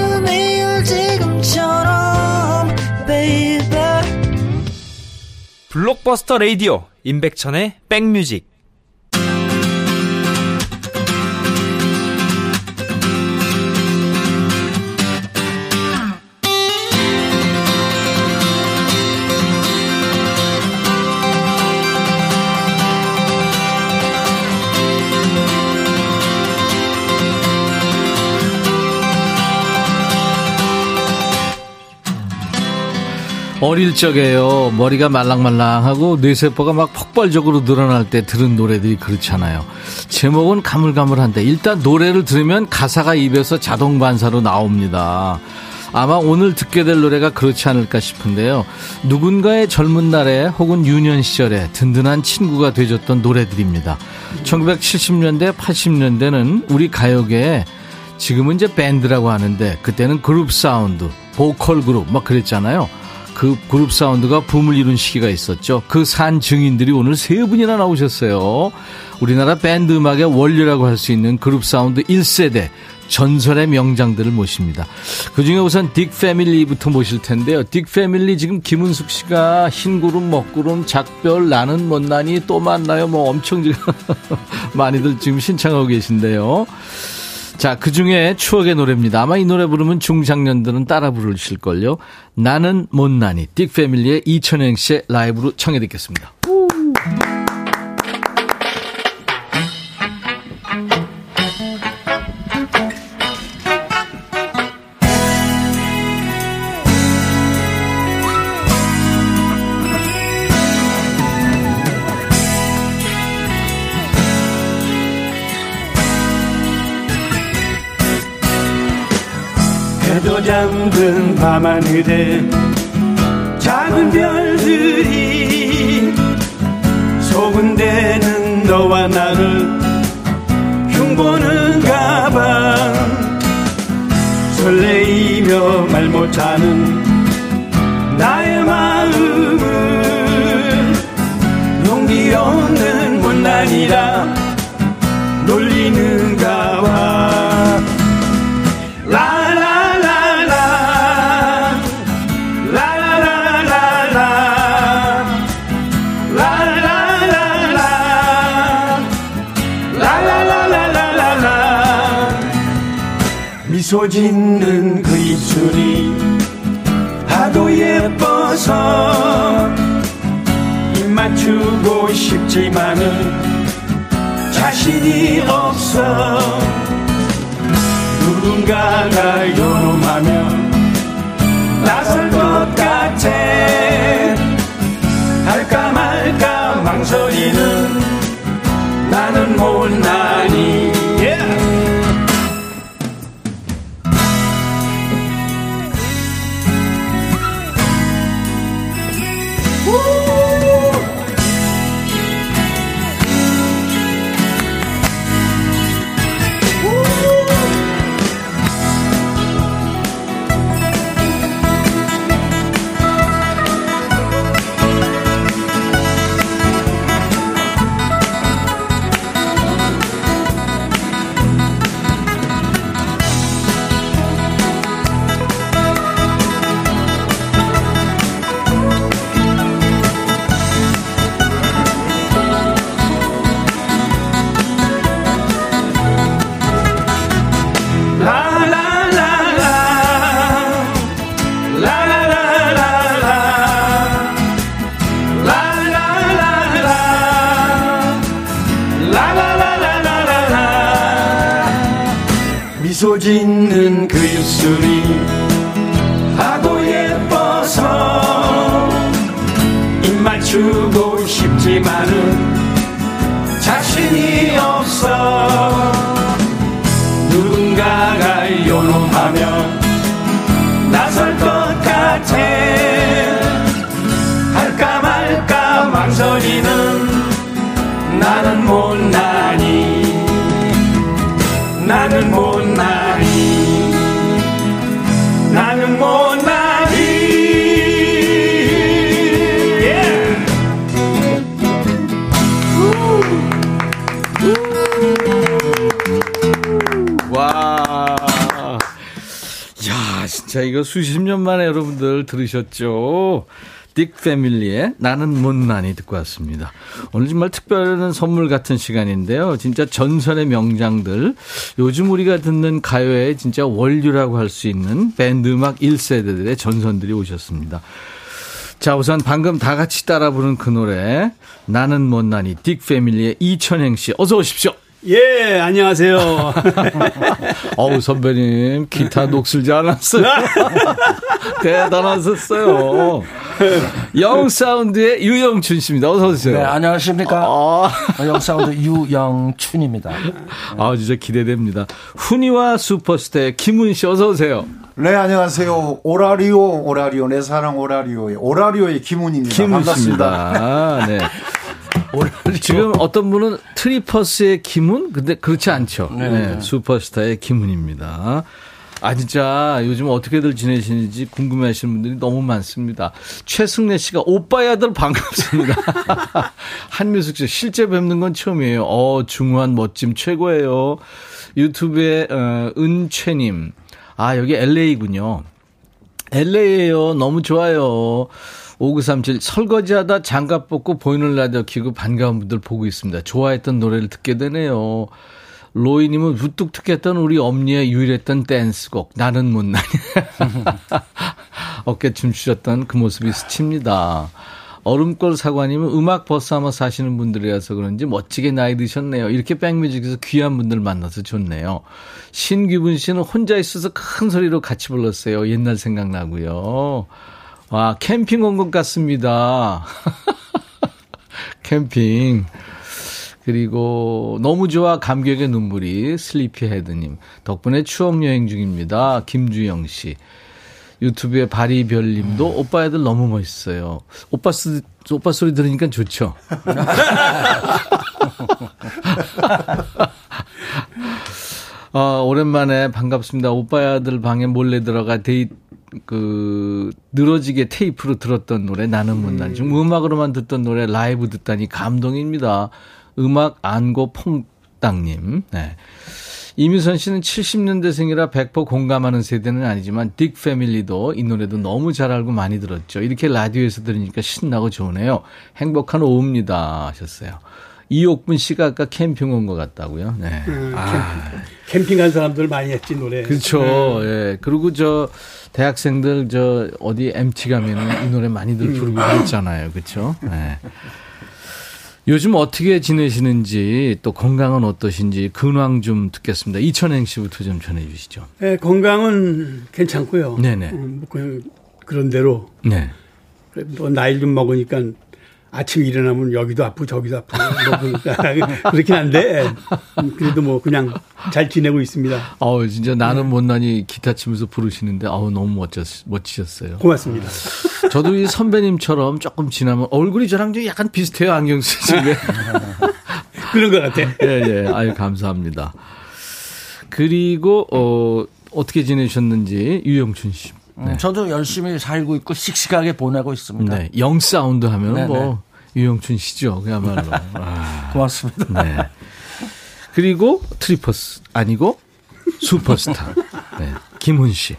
지금처럼 baby. 블록버스터 레이디오 임백천의 백뮤직 어릴 적에요. 머리가 말랑말랑하고 뇌세포가 막 폭발적으로 늘어날 때 들은 노래들이 그렇잖아요. 제목은 가물가물한데 일단 노래를 들으면 가사가 입에서 자동 반사로 나옵니다. 아마 오늘 듣게 될 노래가 그렇지 않을까 싶은데요. 누군가의 젊은 날에 혹은 유년 시절에 든든한 친구가 되줬던 노래들입니다. 1970년대, 80년대는 우리 가요계에 지금은 이제 밴드라고 하는데 그때는 그룹 사운드, 보컬 그룹 막 그랬잖아요. 그 그룹 사운드가 붐을 이룬 시기가 있었죠. 그 산 증인들이 오늘 세 분이나 나오셨어요. 우리나라 밴드 음악의 원로라고 할 수 있는 그룹 사운드 1세대 전설의 명장들을 모십니다. 그 중에 우선 딕 패밀리부터 모실 텐데요. 딕 패밀리 지금 김은숙 씨가 흰구름, 먹구름, 작별, 나는 못난이 또 만나요. 뭐 엄청 지금 많이들 지금 신청하고 계신데요. 자, 그 중에 추억의 노래입니다. 아마 이 노래 부르면 중장년들은 따라 부르실걸요. 나는 못난이. 딕 패밀리의 이천행 씨의 라이브로 청해 듣겠습니다. 밤하늘에 작은 별들이 소근대는 너와 나를 흉보는가 봐. 설레이며 말 못하는 나의 마음을 용기 없는 못난이라 놀리는 짓는 그 입술이. 하도 예뻐서 입 맞추고 싶지만은 자신이 없어. 누군가가 요놈하면 나설 것 같아. 할까 말까 망설이는 나는 못나 들 들으셨죠? 딕 패밀리의 나는 못난이 듣고 왔습니다. 오늘 정말 특별한 선물 같은 시간인데요. 진짜 전설의 명장들. 요즘 우리가 듣는 가요의 진짜 원류라고 할 수 있는 밴드 음악 1세대들의 전선들이 오셨습니다. 자, 우선 방금 다 같이 따라 부른 그 노래. 나는 못난이 딕 패밀리의 이천행 씨. 어서 오십시오. 예, 안녕하세요. 어우, 선배님, 기타 녹슬지 않았어요. 대단하셨어요. 영사운드의 유영춘 씨입니다. 어서오세요. 네, 안녕하십니까. 아, 영사운드 유영춘입니다. 아, 진짜 기대됩니다. 훈이와 슈퍼스타의 김훈 씨, 어서오세요. 네, 안녕하세요. 오라리오, 오라리오, 내 사랑 오라리오의, 오라리오의 김훈입니다. 김훈 반갑습니다. 씨입니다. 네. 지금 어떤 분은 트리퍼스의 김훈? 근데 그렇지 않죠. 네, 슈퍼스타의 김훈입니다. 아, 진짜 요즘 어떻게들 지내시는지 궁금해 하시는 분들이 너무 많습니다. 최승래 씨가 오빠의 아들 반갑습니다. 한뮤숙 씨, 실제 뵙는 건 처음이에요. 어, 중후한 멋짐 최고예요. 유튜브에, 어, 은채님. 아, 여기 LA군요. LA에요. 너무 좋아요. 5937 설거지하다 장갑 벗고 보이는 라디오 키고 반가운 분들 보고 있습니다. 좋아했던 노래를 듣게 되네요. 로이님은 무뚝뚝했던 우리 엄니의 유일했던 댄스곡 나는 못나니 어깨 춤추셨던 그 모습이 스칩니다. 얼음골 사관님은 음악 버스하며 사시는 분들이라서 그런지 멋지게 나이 드셨네요. 이렇게 백뮤직에서 귀한 분들 만나서 좋네요. 신규분 씨는 혼자 있어서 큰 소리로 같이 불렀어요. 옛날 생각나고요. 와 캠핑 온 것 같습니다. 캠핑. 그리고 너무 좋아 감격의 눈물이 슬리피 헤드님 덕분에 추억 여행 중입니다. 김주영 씨. 유튜브에 바리별님도 음. 오빠 애들 너무 멋있어요. 오빠 스 오빠 소리 들으니까 좋죠. 아, 오랜만에 반갑습니다. 오빠 아들 방에 몰래 들어가 데이 그 늘어지게 테이프로 들었던 노래 나는 못난 중 음악으로만 듣던 노래 라이브 듣다니 감동입니다. 음악 안고 퐁땅님. 네. 이미선 씨는 70년대생이라 100% 공감하는 세대는 아니지만 딕 패밀리도 이 노래도 너무 잘 알고 많이 들었죠. 이렇게 라디오에서 들으니까 신나고 좋으네요. 행복한 오후입니다 하셨어요. 이옥분 씨가 아까 캠핑 온 것 같다고요. 네. 아, 캠핑 간 사람들 많이 했지 노래. 그렇죠. 예. 그리고 저 대학생들 저 어디 MT 가면은 이 노래 많이들 부르고 그랬잖아요. 그렇죠? 예. 요즘 어떻게 지내시는지 또 건강은 어떠신지 근황 좀 듣겠습니다. 이천행 씨부터 좀 전해 주시죠. 예, 건강은 괜찮고요. 네네. 음, 뭐 그냥 그런 대로 네. 또 나이 좀 먹으니까 아침 일어나면 여기도 아프고 저기도 아프고 뭐 그러니까 그렇긴 한데 음, 그래도 뭐 그냥 잘 지내고 있습니다. 어우, 진짜 나는 못나니 기타 치면서 부르시는데 어우 너무 멋졌 멋지셨어요. 고맙습니다. 저도 이 선배님처럼 조금 지나면 얼굴이 저랑 좀 약간 비슷해요. 안경 쓰시는 그런 것 같아. 예, 예. 아유, 감사합니다. 그리고, 어, 어떻게 지내셨는지, 유영춘 씨. 음, 저도 열심히 살고 있고 씩씩하게 보내고 있습니다. 네. 영 사운드 하면 네, 뭐, 유영춘 씨죠. 그야말로. 아, 고맙습니다. 네. 그리고 트리퍼스, 아니고, 슈퍼스타. 네. 김훈 씨.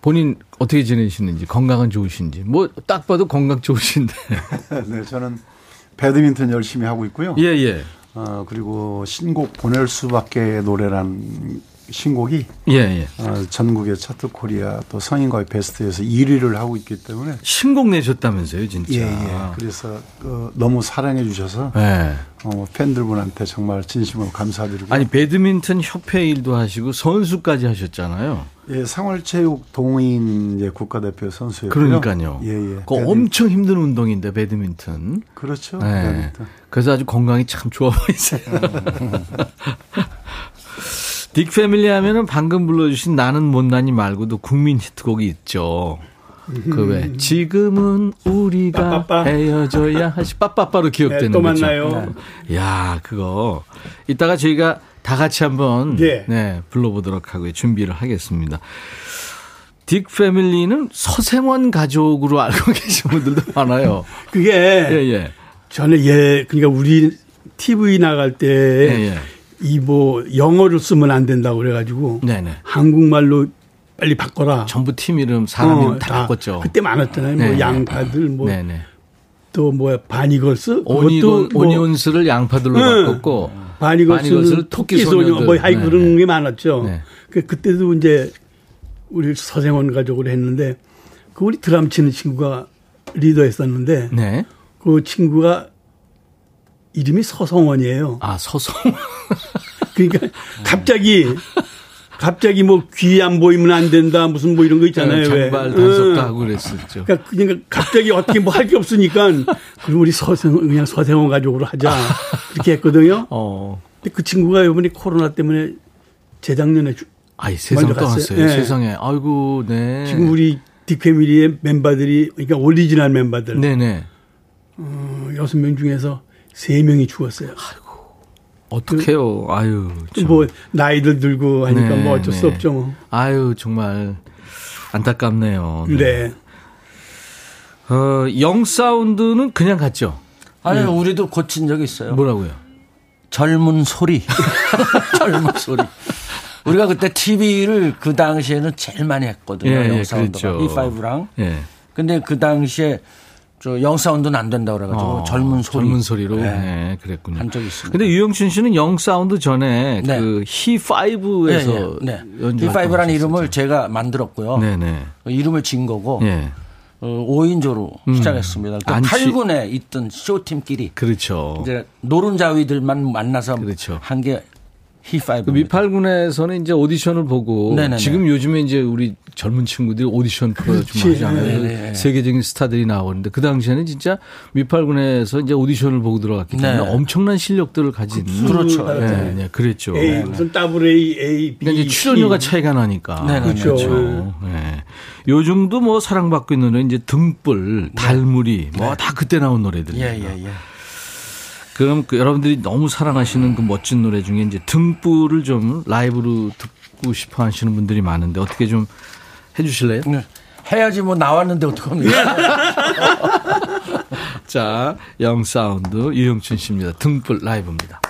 본인 어떻게 지내시는지, 건강은 좋으신지. 뭐, 딱 봐도 건강 좋으신데. 네, 저는 배드민턴 열심히 하고 있고요. 예, 예. 어, 그리고 신곡 보낼 수밖에 노래란 신곡이 예, 예. 어, 전국의 차트 코리아 또 성인가요 베스트에서 1위를 하고 있기 때문에 신곡 내셨다면서요, 진짜. 예, 예. 그래서 어, 너무 사랑해 주셔서 예. 어, 팬들분한테 정말 진심으로 감사드리고 아니 배드민턴 협회 일도 하시고 선수까지 하셨잖아요. 예, 상월체육 동호인 이제 국가대표 선수였고요. 그러니까요. 예, 예. 배드민- 엄청 힘든 운동인데 배드민턴. 그렇죠. 네. 배드민턴. 그래서 아주 건강이 참 좋아 보이세요. 딕 패밀리 하면은 방금 불러주신 나는 못나니 말고도 국민 히트곡이 있죠. 그왜 지금은 우리가 빠빠빠. 헤어져야 하시 빠빠빠로 기억되는 네, 또 거죠. 만나요. 야 그거 이따가 저희가 다 같이 한번 예. 네, 불러보도록 하고요. 준비를 하겠습니다. 딕 패밀리는 서생원 가족으로 알고 계신 분들도 많아요. 그게 예, 예. 전에 예 그러니까 우리 TV 나갈 때 예, 예. 이 뭐 영어를 쓰면 안 된다고 그래가지고 네네. 한국말로 빨리 바꿔라. 전부 팀 이름, 사람 이름 어, 다 바꿨죠. 그때 많았잖아요. 뭐 네. 양파들 뭐 또. 뭐야 바니걸스 오니건, 뭐 어니언스를 양파들로 응. 바꿨고, 바니걸스를 토끼 소녀. 뭐 하이 네, 그런 네. 게 많았죠. 네. 그 그때도 이제 우리 서생원 가족으로 했는데 그 우리 드럼 치는 친구가 리더했었는데 네. 그 친구가 이름이 서성원이에요. 아, 서성. 그러니까 갑자기 갑자기 뭐 귀 안 보이면 안 된다 무슨 뭐 이런 거 있잖아요. 왜. 장발 단속도 응. 하고 그랬었죠. 그러니까, 그러니까 갑자기 어떻게 뭐 할 게 없으니까 그럼 우리 서생 그냥 서생원 가족으로 하자 그렇게 했거든요. 어. 근데 그 친구가 이번에 코로나 때문에 재작년에 주- 아이, 세상 떠났어요. 네. 세상에. 아이고, 네. 지금 우리 딕패밀리의 멤버들이 그러니까 오리지널 멤버들 네네. 어, 여섯 명 중에서 세 명이 죽었어요. 어떡해요. 아유. 참. 뭐 나이들 들고 하니까 네, 뭐 어쩔 수 네. 없죠. 뭐. 아유, 정말 안타깝네요. 네. 어, 영 사운드는 그냥 갔죠. 아니 우리도 고친 적이 있어요. 뭐라고요? 젊은 소리. 젊은 소리. 우리가 그때 TV를 그 당시에는 제일 많이 했거든요. 예, 예, 영사운드가. 그렇죠. E5랑. 예. 근데 그 당시에 저 영사운드는 안 된다 그래가지고 어, 젊은 소리 젊은 소리로 네. 네, 그랬군요. 한 적이 있습니다. 근데 유영춘 씨는 영 사운드 전에 네. 그 히5에서 네, 네. 연주 히5라는 이름을 제가 만들었고요. 네네. 이름을 지은 거고 예. 어, 5인조로 음. 시작했습니다. 그 안치- 8군에 있던 쇼팀끼리 그렇죠. 이제 노른자위들만 만나서 그렇죠. 한게 히5. 그 미8군에서는 이제 오디션을 보고 네네네. 지금 요즘에 이제 우리 젊은 친구들이 오디션 프로 좀. 하잖아요. 네네. 세계적인 스타들이 나오는데 그 당시에는 진짜 미8군에서 이제 오디션을 보고 들어갔기 때문에 네. 엄청난 실력들을 가진 그렇죠. 네, 네, 그랬죠. A 무슨 double A A B 그러니까 이제 출연료가 차이가 나니까. 네네. 그렇죠. 그렇죠. 네. 요즘도 뭐 사랑받고 있는 노래 이제 등불, 달무리 뭐 다 그때 나온 노래들입니다. 네. 예, 예, 예. 그럼 그 여러분들이 너무 사랑하시는 그 멋진 노래 중에 이제 등불을 좀 라이브로 듣고 싶어 하시는 분들이 많은데 어떻게 좀 해주실래요? 네. 해야지 뭐 나왔는데 어떡합니까? 자, 영 사운드 유영춘 씨입니다. 등불 라이브입니다.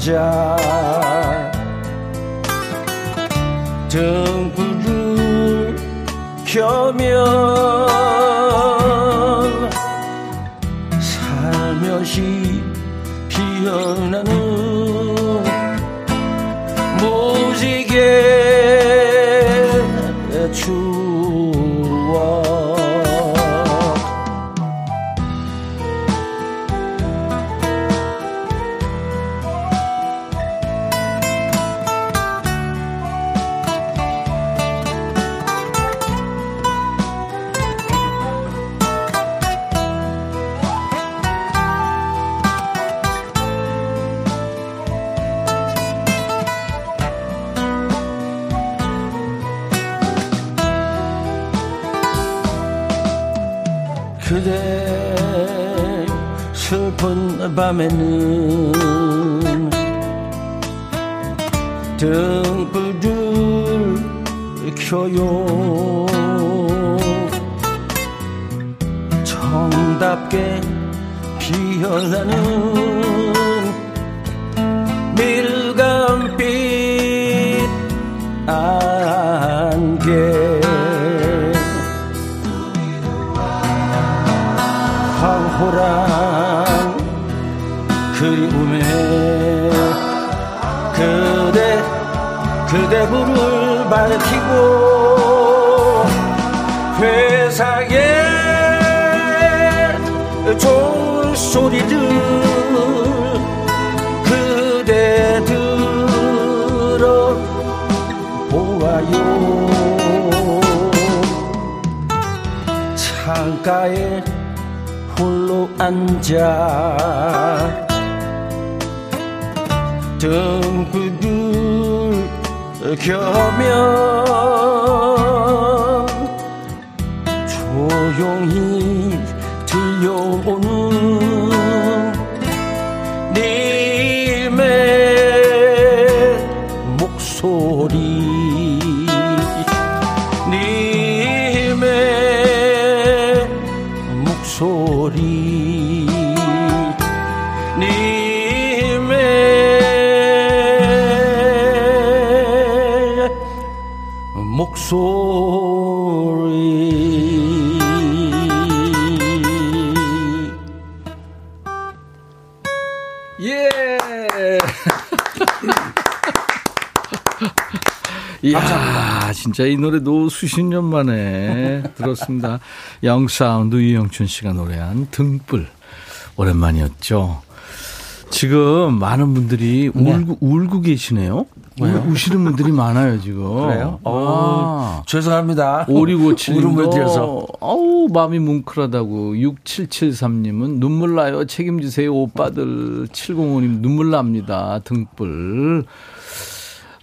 앉아 등불을 켜면 살며시 피어나는 밤에는 등불을 켜요. 정답게 피어나는 밀감빛 안개. 황홀한 그대 불을 밝히고 회사의 종소리를 그대 들어 보아요. 창가에 홀로 앉아 등불을 켜면 조용히 들려오는 진짜 이 노래도 수십 년 만에 들었습니다. 영사운드 유영춘 씨가 노래한 등불. 오랜만이었죠. 지금 많은 분들이 네. 울고, 울고 계시네요. 울, 우시는 분들이 많아요, 지금. 그래요? 아. 어, 죄송합니다. 오리고칠 울음을 띄어서. 어우, 마음이 뭉클하다고. 6773님은 눈물 나요. 책임지세요, 오빠들. 705님 눈물 납니다. 등불.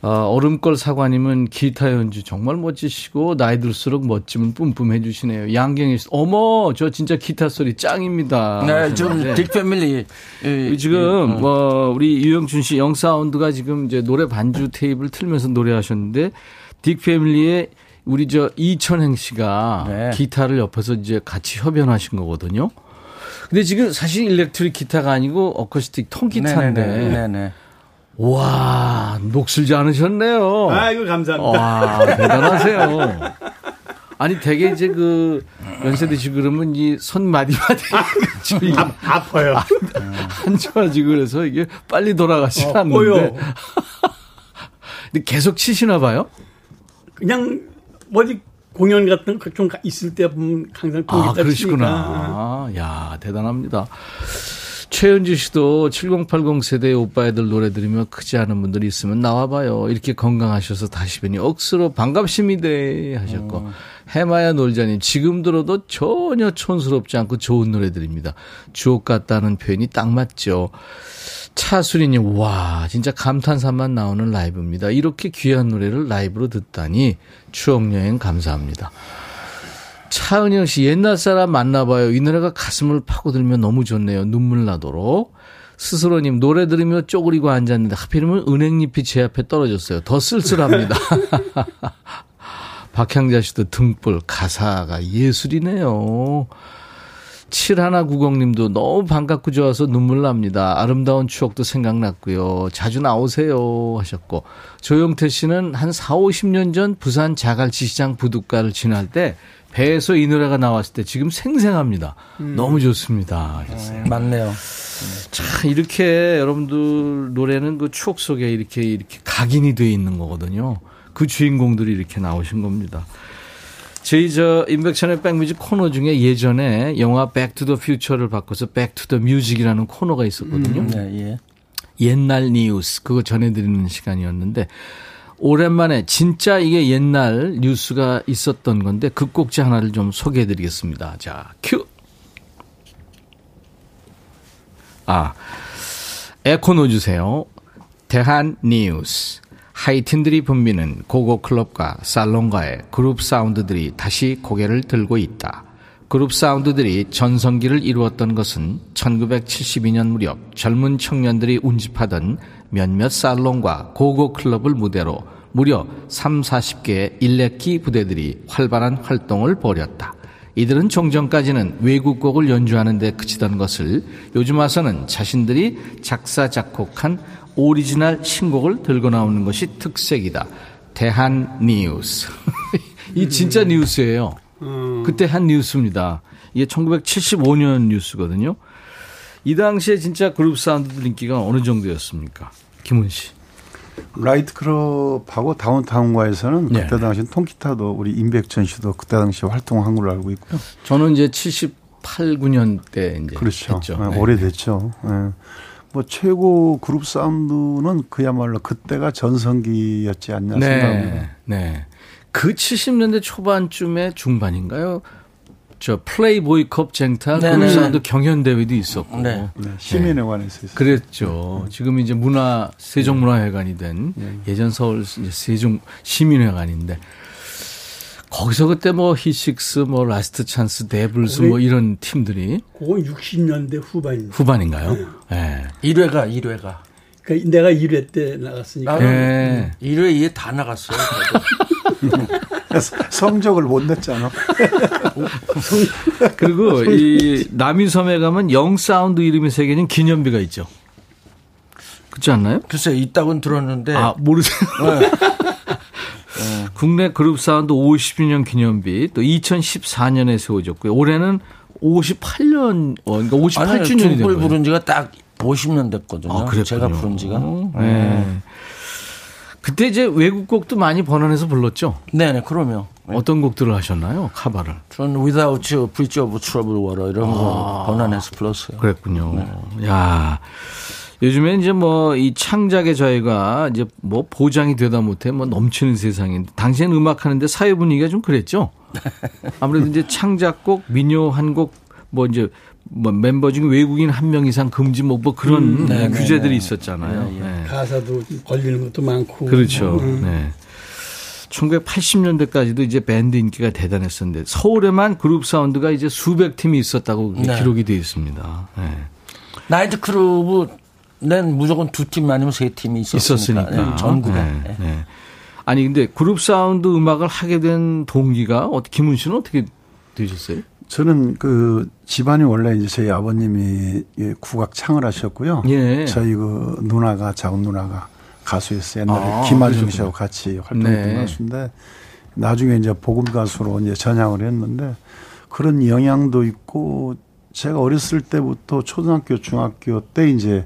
아, 얼음걸 사관님은 기타 연주 정말 멋지시고, 나이 들수록 멋짐을 뿜뿜 해주시네요. 양경희 씨, 어머, 저 진짜 기타 소리 짱입니다. 네, 좀 딕패밀리. 예, 지금 뭐 우리 유영춘 씨 영사운드가 지금 이제 노래 반주 테이프를 틀면서 노래하셨는데 딕 패밀리의 우리 저 이천행 씨가 네. 기타를 옆에서 이제 같이 협연하신 거거든요. 근데 지금 사실 일렉트릭 기타가 아니고 어쿠스틱 통기타인데 네네네. 네네. 와 녹슬지 않으셨네요. 아이고 감사합니다. 와 대단하세요. 아니 되게 이제 그 연세 드시고 그러면 이 손 마디마디 아, 아파요. 안 좋아지고 그래서 이게 빨리 돌아가지 어, 않는데. 근데 계속 치시나 봐요? 그냥 어디 공연 같은 거좀 있을 때 보면 항상 아, 통기타 치니까. 그러시구나. 야, 대단합니다. 최은주 씨도 7080 세대의 오빠애들 노래 들으며 크지 않은 분들이 있으면 나와봐요. 이렇게 건강하셔서 다시 뵈니 억수로 반갑습니다 하셨고 해마야 놀자님 지금 들어도 전혀 촌스럽지 않고 좋은 노래들입니다. 주옥 같다는 표현이 딱 맞죠. 차수리님 와 진짜 감탄사만 나오는 라이브입니다. 이렇게 귀한 노래를 라이브로 듣다니 추억여행 감사합니다. 차은영 씨 옛날 사람 만나봐요. 이 노래가 가슴을 파고들면 너무 좋네요. 눈물 나도록. 스스로님 노래 들으며 쪼그리고 앉았는데 하필이면 은행잎이 제 앞에 떨어졌어요. 더 쓸쓸합니다. 박향자 씨도 등불 가사가 예술이네요. 7190님도 너무 반갑고 좋아서 눈물 납니다. 아름다운 추억도 생각났고요. 자주 나오세요 하셨고 조영태 씨는 한 4, 50년 전 부산 자갈치 시장 부둣가를 지날 때 배에서 이 노래가 나왔을 때 지금 생생합니다. 너무 좋습니다. 하셨어요. 맞네요. 참 이렇게 여러분들 노래는 그 추억 속에 이렇게 이렇게 각인이 돼 있는 거거든요. 그 주인공들이 이렇게 나오신 겁니다. 저희 저 임백천의 백뮤직 코너 중에 예전에 영화 Back to the Future를 바꿔서 Back to the Music이라는 코너가 있었거든요. 네, 예. 옛날 뉴스 그거 전해드리는 시간이었는데 오랜만에 진짜 이게 옛날 뉴스가 있었던 건데 그 꼭지 하나를 좀 소개해 드리겠습니다. 자 큐. 아 에코 넣어 주세요. 대한 뉴스. 하이틴들이 붐비는 고고 클럽과 살롱가의 그룹 사운드들이 다시 고개를 들고 있다. 그룹 사운드들이 전성기를 이루었던 것은 1972년 무렵 젊은 청년들이 운집하던 몇몇 살롱과 고고 클럽을 무대로 무려 3, 40개의 일렉기타 부대들이 활발한 활동을 벌였다. 이들은 종전까지는 외국곡을 연주하는 데 그치던 것을 요즘 와서는 자신들이 작사, 작곡한 오리지널 신곡을 들고 나오는 것이 특색이다. 대한 뉴스. 이 진짜 뉴스예요. 그때 한 뉴스입니다. 이게 1975년 뉴스거든요. 이 당시에 진짜 그룹 사운드들 인기가 어느 정도였습니까? 김훈 씨. 나이트 클럽하고 다운타운가에서는 네. 그때 당시 통기타도 우리 임백천 씨도 그때 당시 활동한 걸로 알고 있고요. 저는 이제 78, 9년 때 이제 그렇죠. 했죠. 네, 네. 오래됐죠. 예. 뭐 최고 그룹 사운드는 그야말로 그때가 전성기였지 않냐 생각합니다. 네. 네. 그 70년대 초반쯤에 중반인가요? 저 플레이보이 컵 쟁탈 네네. 그룹 사운드 경연 대회도 있었고. 네. 네, 시민회관에서 있었어요. 그랬죠. 지금 이제 문화 세종문화회관이 된 예전 서울 세종 시민회관인데 거기서 그때 뭐 히식스, 뭐 라스트 찬스, 데블스 뭐 이런 팀들이 그건 60년대 후반입니다. 후반인가요? 예. 1회가 1회가. 그러니까 내가 1회 때 나갔으니까. 나는 네. 1회 2회 다 나갔어요. 성적을 못 냈잖아. 그리고 이 남이섬에 가면 영 사운드 이름이 새겨진 기념비가 있죠. 그렇지 않나요? 글쎄 있다고는 들었는데 아 모르세요? 네. 국내 그룹 사운드 50주년 기념비 또 2014년에 세워졌고요. 올해는 58년, 어, 그러니까 58주년이 된 거예요. 부른 지가 딱 50년 됐거든요. 아. 제가 부른 지가. 네. 그때 이제 외국 곡도 많이 번안해서 불렀죠. 네네, 그럼요. 어떤 곡들을 하셨나요? 카바를. 저는 Without You, Bridge of Troubled Water 이런 아. 거 번안해서 불렀어요. 그랬군요. 야. 요즘에 이제 뭐 이 창작의 자유가 이제 뭐 보장이 되다 못해 뭐 넘치는 세상인데 당시엔 음악 하는데 사회 분위기가 좀 그랬죠. 아무래도 이제 창작곡, 민요 한 곡 뭐 이제 뭐 멤버 중에 외국인 한 명 이상 금지 뭐, 뭐 그런 음, 네, 규제들이 네, 네. 있었잖아요. 네. 가사도 걸리는 것도 많고. 그렇죠. 음. 네. 1980년대까지도 이제 밴드 인기가 대단했었는데 서울에만 그룹 사운드가 이제 수백 팀이 있었다고 네. 기록이 되어 있습니다. 네. 나이트 클럽은 무조건 두 팀 아니면 세 팀이 있었으니까. 있었으니까 네, 전국에. 네, 네. 네. 아니 근데 그룹 사운드 음악을 하게 된 동기가 어떻게 김훈 씨는 어떻게 되셨어요? 저는 그 집안이 원래 이제 저희 아버님이 예, 국악 창을 하셨고요. 예. 저희 그 누나가 작은 누나가 가수였어요. 옛날에 아, 그러셨구나. 씨하고 같이 활동했던 네. 가수인데 나중에 이제 복음 가수로 이제 전향을 했는데 그런 영향도 있고 제가 어렸을 때부터 초등학교 중학교 때 이제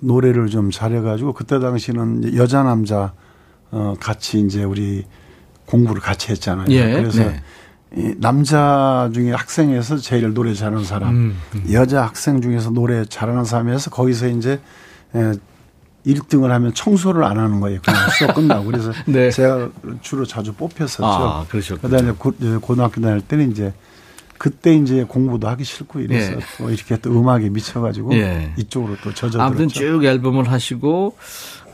노래를 좀 잘해가지고 그때 당시는 여자 남자 어 같이 이제 우리 공부를 같이 했잖아요. 예, 그래서 네. 이 남자 중에 학생에서 제일 노래 잘하는 사람, 음, 여자 학생 중에서 노래 잘하는 사람에서 거기서 이제 에, 1등을 하면 청소를 안 하는 거예요. 그냥 수업 끝나고. 그래서 네. 제가 주로 자주 뽑혔었죠. 아, 그러셨군요. 그다음에 고, 고등학교 다닐 때는 이제 그때 이제 공부도 하기 싫고 이래서 예. 또 이렇게 또 음악에 미쳐가지고 예. 이쪽으로 또 젖어들었죠. 아무튼 쭉 앨범을 하시고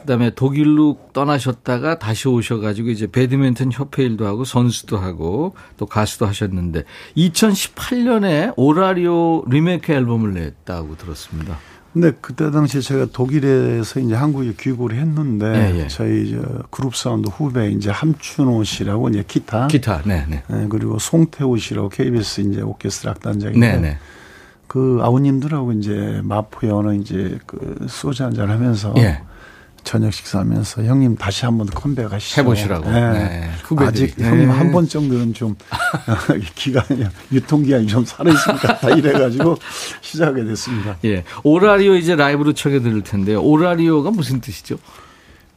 그다음에 독일로 떠나셨다가 다시 오셔가지고 이제 배드민턴 협회 일도 하고 선수도 하고 또 가수도 하셨는데 2018년에 오라리오 리메이크 앨범을 냈다고 들었습니다. 근데 그때 당시에 제가 독일에서 이제 한국에 귀국을 했는데 예, 예. 저희 저 그룹 사운드 후배 이제 함춘호 씨라고 이제 기타, 기타, 네, 네, 예, 그리고 송태호 씨라고 KBS 이제 오케스트라 악단장인데 네, 네. 그 아우님들하고 이제 마포에 어느 이제 그 소주 한잔 하면서 예. 저녁 식사하면서 형님 다시 한번더 컴백하시죠. 해보시라고. 네, 후배들이. 아직 형님 네. 한번 정도는 좀 기간이 유통기한이 좀 살아있을 것 같다 이래가지고 시작하게 됐습니다. 예. 오라리오 이제 라이브로 청해 들을 텐데요. 오라리오가 무슨 뜻이죠?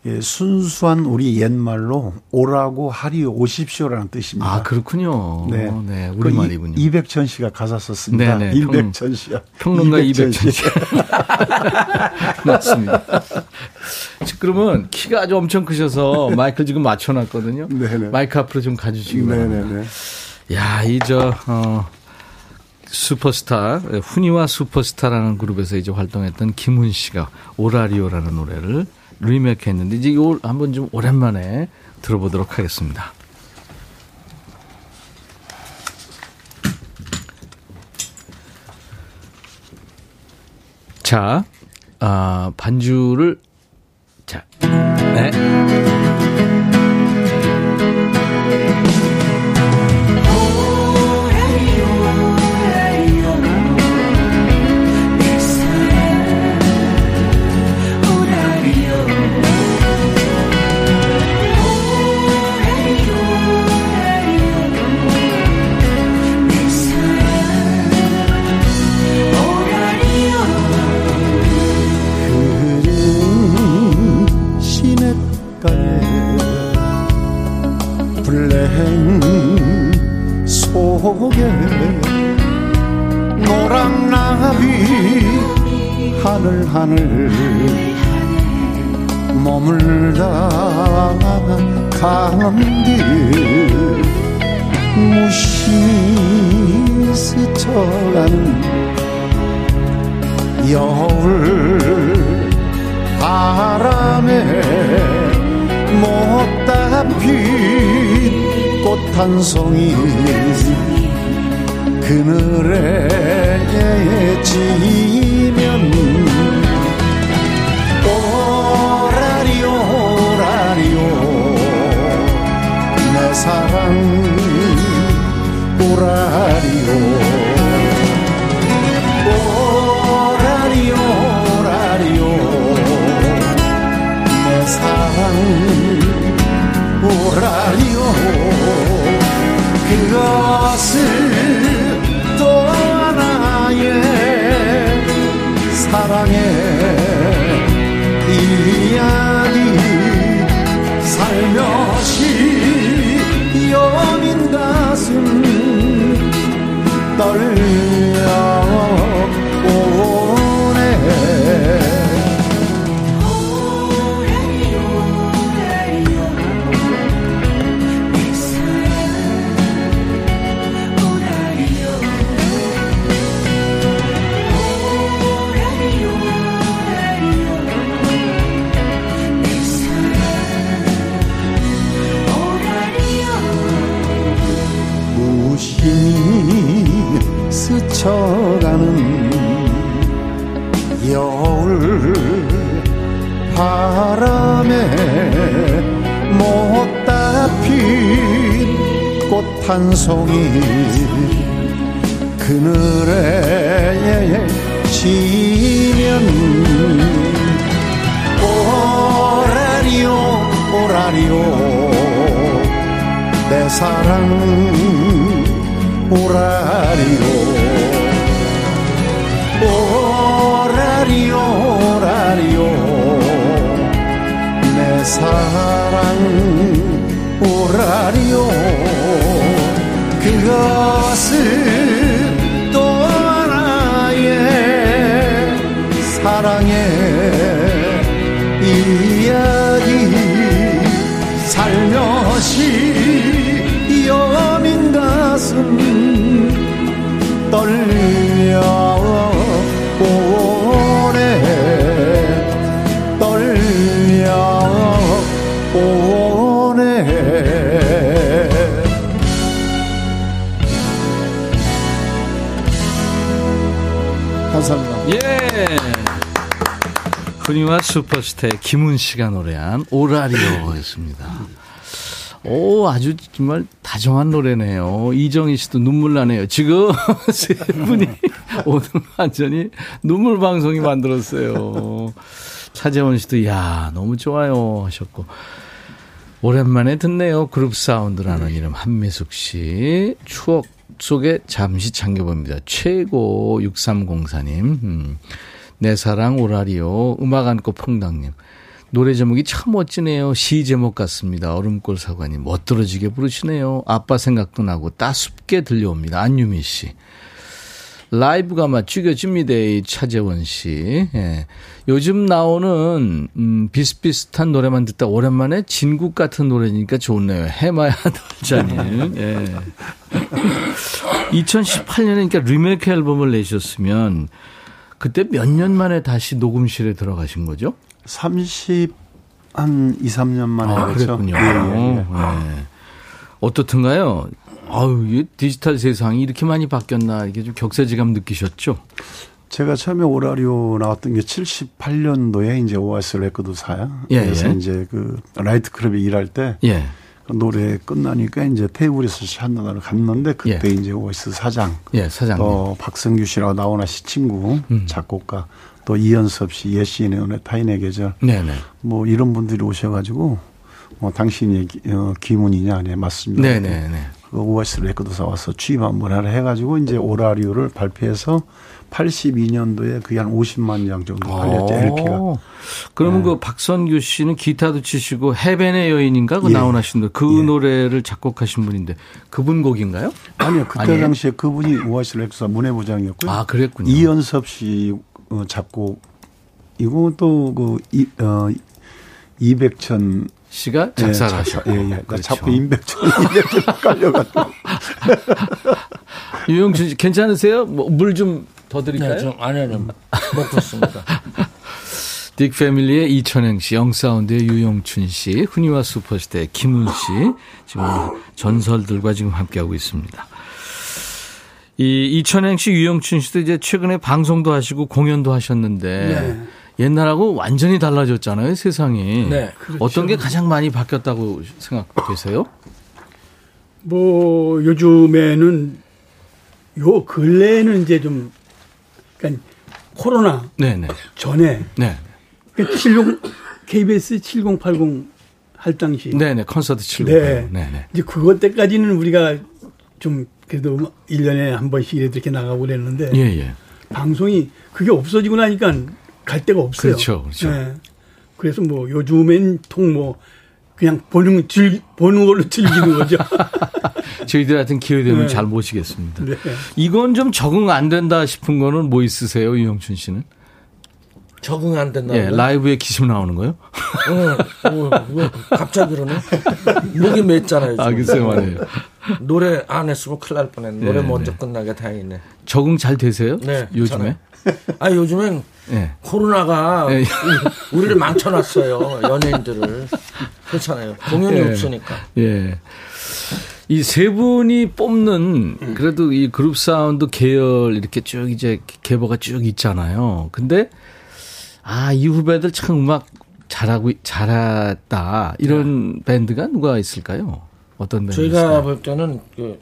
예, 순수한 우리 옛말로 오라고 하리 오십시오라는 뜻입니다. 아, 그렇군요. 네. 네, 그 우리말이군요. 이- 이백천 씨가 가사 썼습니다. 네네, 평- 이백천 씨야. 평론가 이백천 씨. 씨. 맞습니다. 자, 그러면 키가 아주 엄청 크셔서 마이크 지금 맞춰놨거든요. 네네. 마이크 앞으로 좀 가주시기 바랍니다. 네네네. 야, 이 저, 어, 슈퍼스타, 훈이와 슈퍼스타라는 그룹에서 이제 활동했던 김훈 씨가 오라리오라는 노래를 리메이크 했는데 이제 이걸 한번 좀 오랜만에 들어보도록 하겠습니다. 자, 아, 반주를, 자, 네. 하늘 하늘. 머물다 가는 길 무심히 스쳐가는 여울 바람에 못다 핀 꽃 한 송이 그늘에 지면 사랑 오라리오. 오라리오 오라리오. 내 사랑 오라리오. 그것을 또 하나의 사랑의 이야 떨려 씨가 노래한 오라리오였습니다. 오, 아주 정말 다정한 노래네요. 이정희 씨도 눈물 나네요. 지금 세 분이 오늘 완전히 눈물 방송이 만들었어요. 차재원 씨도 야 너무 좋아요 하셨고 오랜만에 듣네요. 그룹 사운드라는 이름 한미숙 씨 추억 속에 잠시 잠겨봅니다. 최고 6304님 음. 내 사랑 오라리오 음악 안고 퐁당님 노래 제목이 참 멋지네요. 시 제목 같습니다. 얼음골 사관이 멋들어지게 부르시네요. 아빠 생각도 나고 따숩게 들려옵니다. 안유미 씨. 라이브가 막 죽여집니다. 이 차재원 씨. 예. 요즘 나오는 음, 비슷비슷한 노래만 듣다 오랜만에 진국 같은 노래니까 좋네요. 해마야 돌자님. 예. 2018년에 그러니까 리메이크 앨범을 내셨으면 그때 몇 년 만에 다시 녹음실에 들어가신 거죠? 30, 한 2, 3년 만에 아, 그렇죠. 그랬군요. 예, 예, 예. 네. 어떻든가요? 아유, 이 디지털 세상이 이렇게 많이 바뀌었나, 이게 좀 격세지감 느끼셨죠? 제가 처음에 오라리오 나왔던 게 78년도에 이제 오아시스 레코드사야. 예, 그래서 예. 이제 그 나이트 클럽에 일할 때 예. 그 노래 끝나니까 이제 테이블에서 한나라를 갔는데 그때 예. 이제 오아시스 사장, 예, 사장님. 또 박성규 씨라고 나훈아 씨 친구 음. 작곡가, 또 이현섭 씨, 옛 시인의 노래, 타인의 계절, 네네. 뭐 이런 분들이 오셔가지고 뭐 당신이 기- 어, 기문이냐, 네 맞습니다. 네네네. 그 오아시스 레코드사 와서 취입 한번 하라 해가지고 이제 오라리오를 발표해서 82년도에 그게 한 50만 장 정도 팔렸죠 LP가. 어. 그러면 그 박선규 씨는 기타도 치시고 해변의 여인인가 그 예. 나훈아신 노래 그 예. 노래를 작곡하신 분인데 그분 곡인가요? 아니요 그때 아니에요? 당시에 그분이 오아시스 레코드사 문예부장이었고요. 아 그랬군요. 이연섭 씨 어, 작곡 이거 또그 어, 이백천 씨가 작사를 예, 하셨고. 예, 예. 나 그렇죠. 자꾸 임백천 이백천 헷갈려가지고. 유영준 씨 괜찮으세요? 뭐 물 좀 더 드릴까요? 네, 좀 아니요, 먹겠습니다. 딕 패밀리의 이천행 씨, 영사운드의 유영춘 씨, 훈이와 슈퍼스타의 김훈 씨, 지금 전설들과 지금 함께하고 있습니다. 이 이천행 씨, 유영춘 씨도 이제 최근에 방송도 하시고 공연도 하셨는데 네. 옛날하고 완전히 달라졌잖아요, 세상이. 네, 어떤 게 가장 많이 바뀌었다고 생각되세요? 뭐 요즘에는 요 근래에는 이제 좀 그러니까 코로나 네네. 전에 네. 그러니까 70 KBS 7080 할 당시 네네. 콘서트 치고. 네. 네네. 이제 그것 때까지는 우리가 좀 그래도 1년에 한 번씩 이렇게 나가고 그랬는데 예, 예. 방송이 그게 없어지고 나니까 갈 데가 없어요. 그렇죠, 그렇죠. 예. 그래서 뭐 요즘엔 통 뭐 그냥 보는 즐 보는 걸로 즐기는 거죠. 저희들 하여튼 기회 되면 네. 잘 모시겠습니다. 네. 이건 좀 적응 안 된다 싶은 거는 뭐 있으세요, 유영춘 씨는? 적응 안 된다고. 예, 라이브에 기심 나오는 거요? 어, 어, 왜 갑자기 그러네? 목이 맸잖아요. 아, 글쎄요, 말이에요. 노래 안 했으면 큰일 날 뻔했네. 노래 네, 먼저 네. 끝나게 다행이네. 적응 잘 되세요? 네. 요즘에? 아, 요즘엔 예. 코로나가 예. 우- 우리를 망쳐놨어요. 연예인들을. 그렇잖아요. 공연이 예. 없으니까. 예. 이 세 분이 뽑는 그래도 이 그룹 사운드 계열 이렇게 쭉 이제 계보가 쭉 있잖아요. 근데 아, 이 후배들 참 음악 잘하고 잘했다. 이런 밴드가 누가 있을까요? 어떤? 저희가 볼 때는 그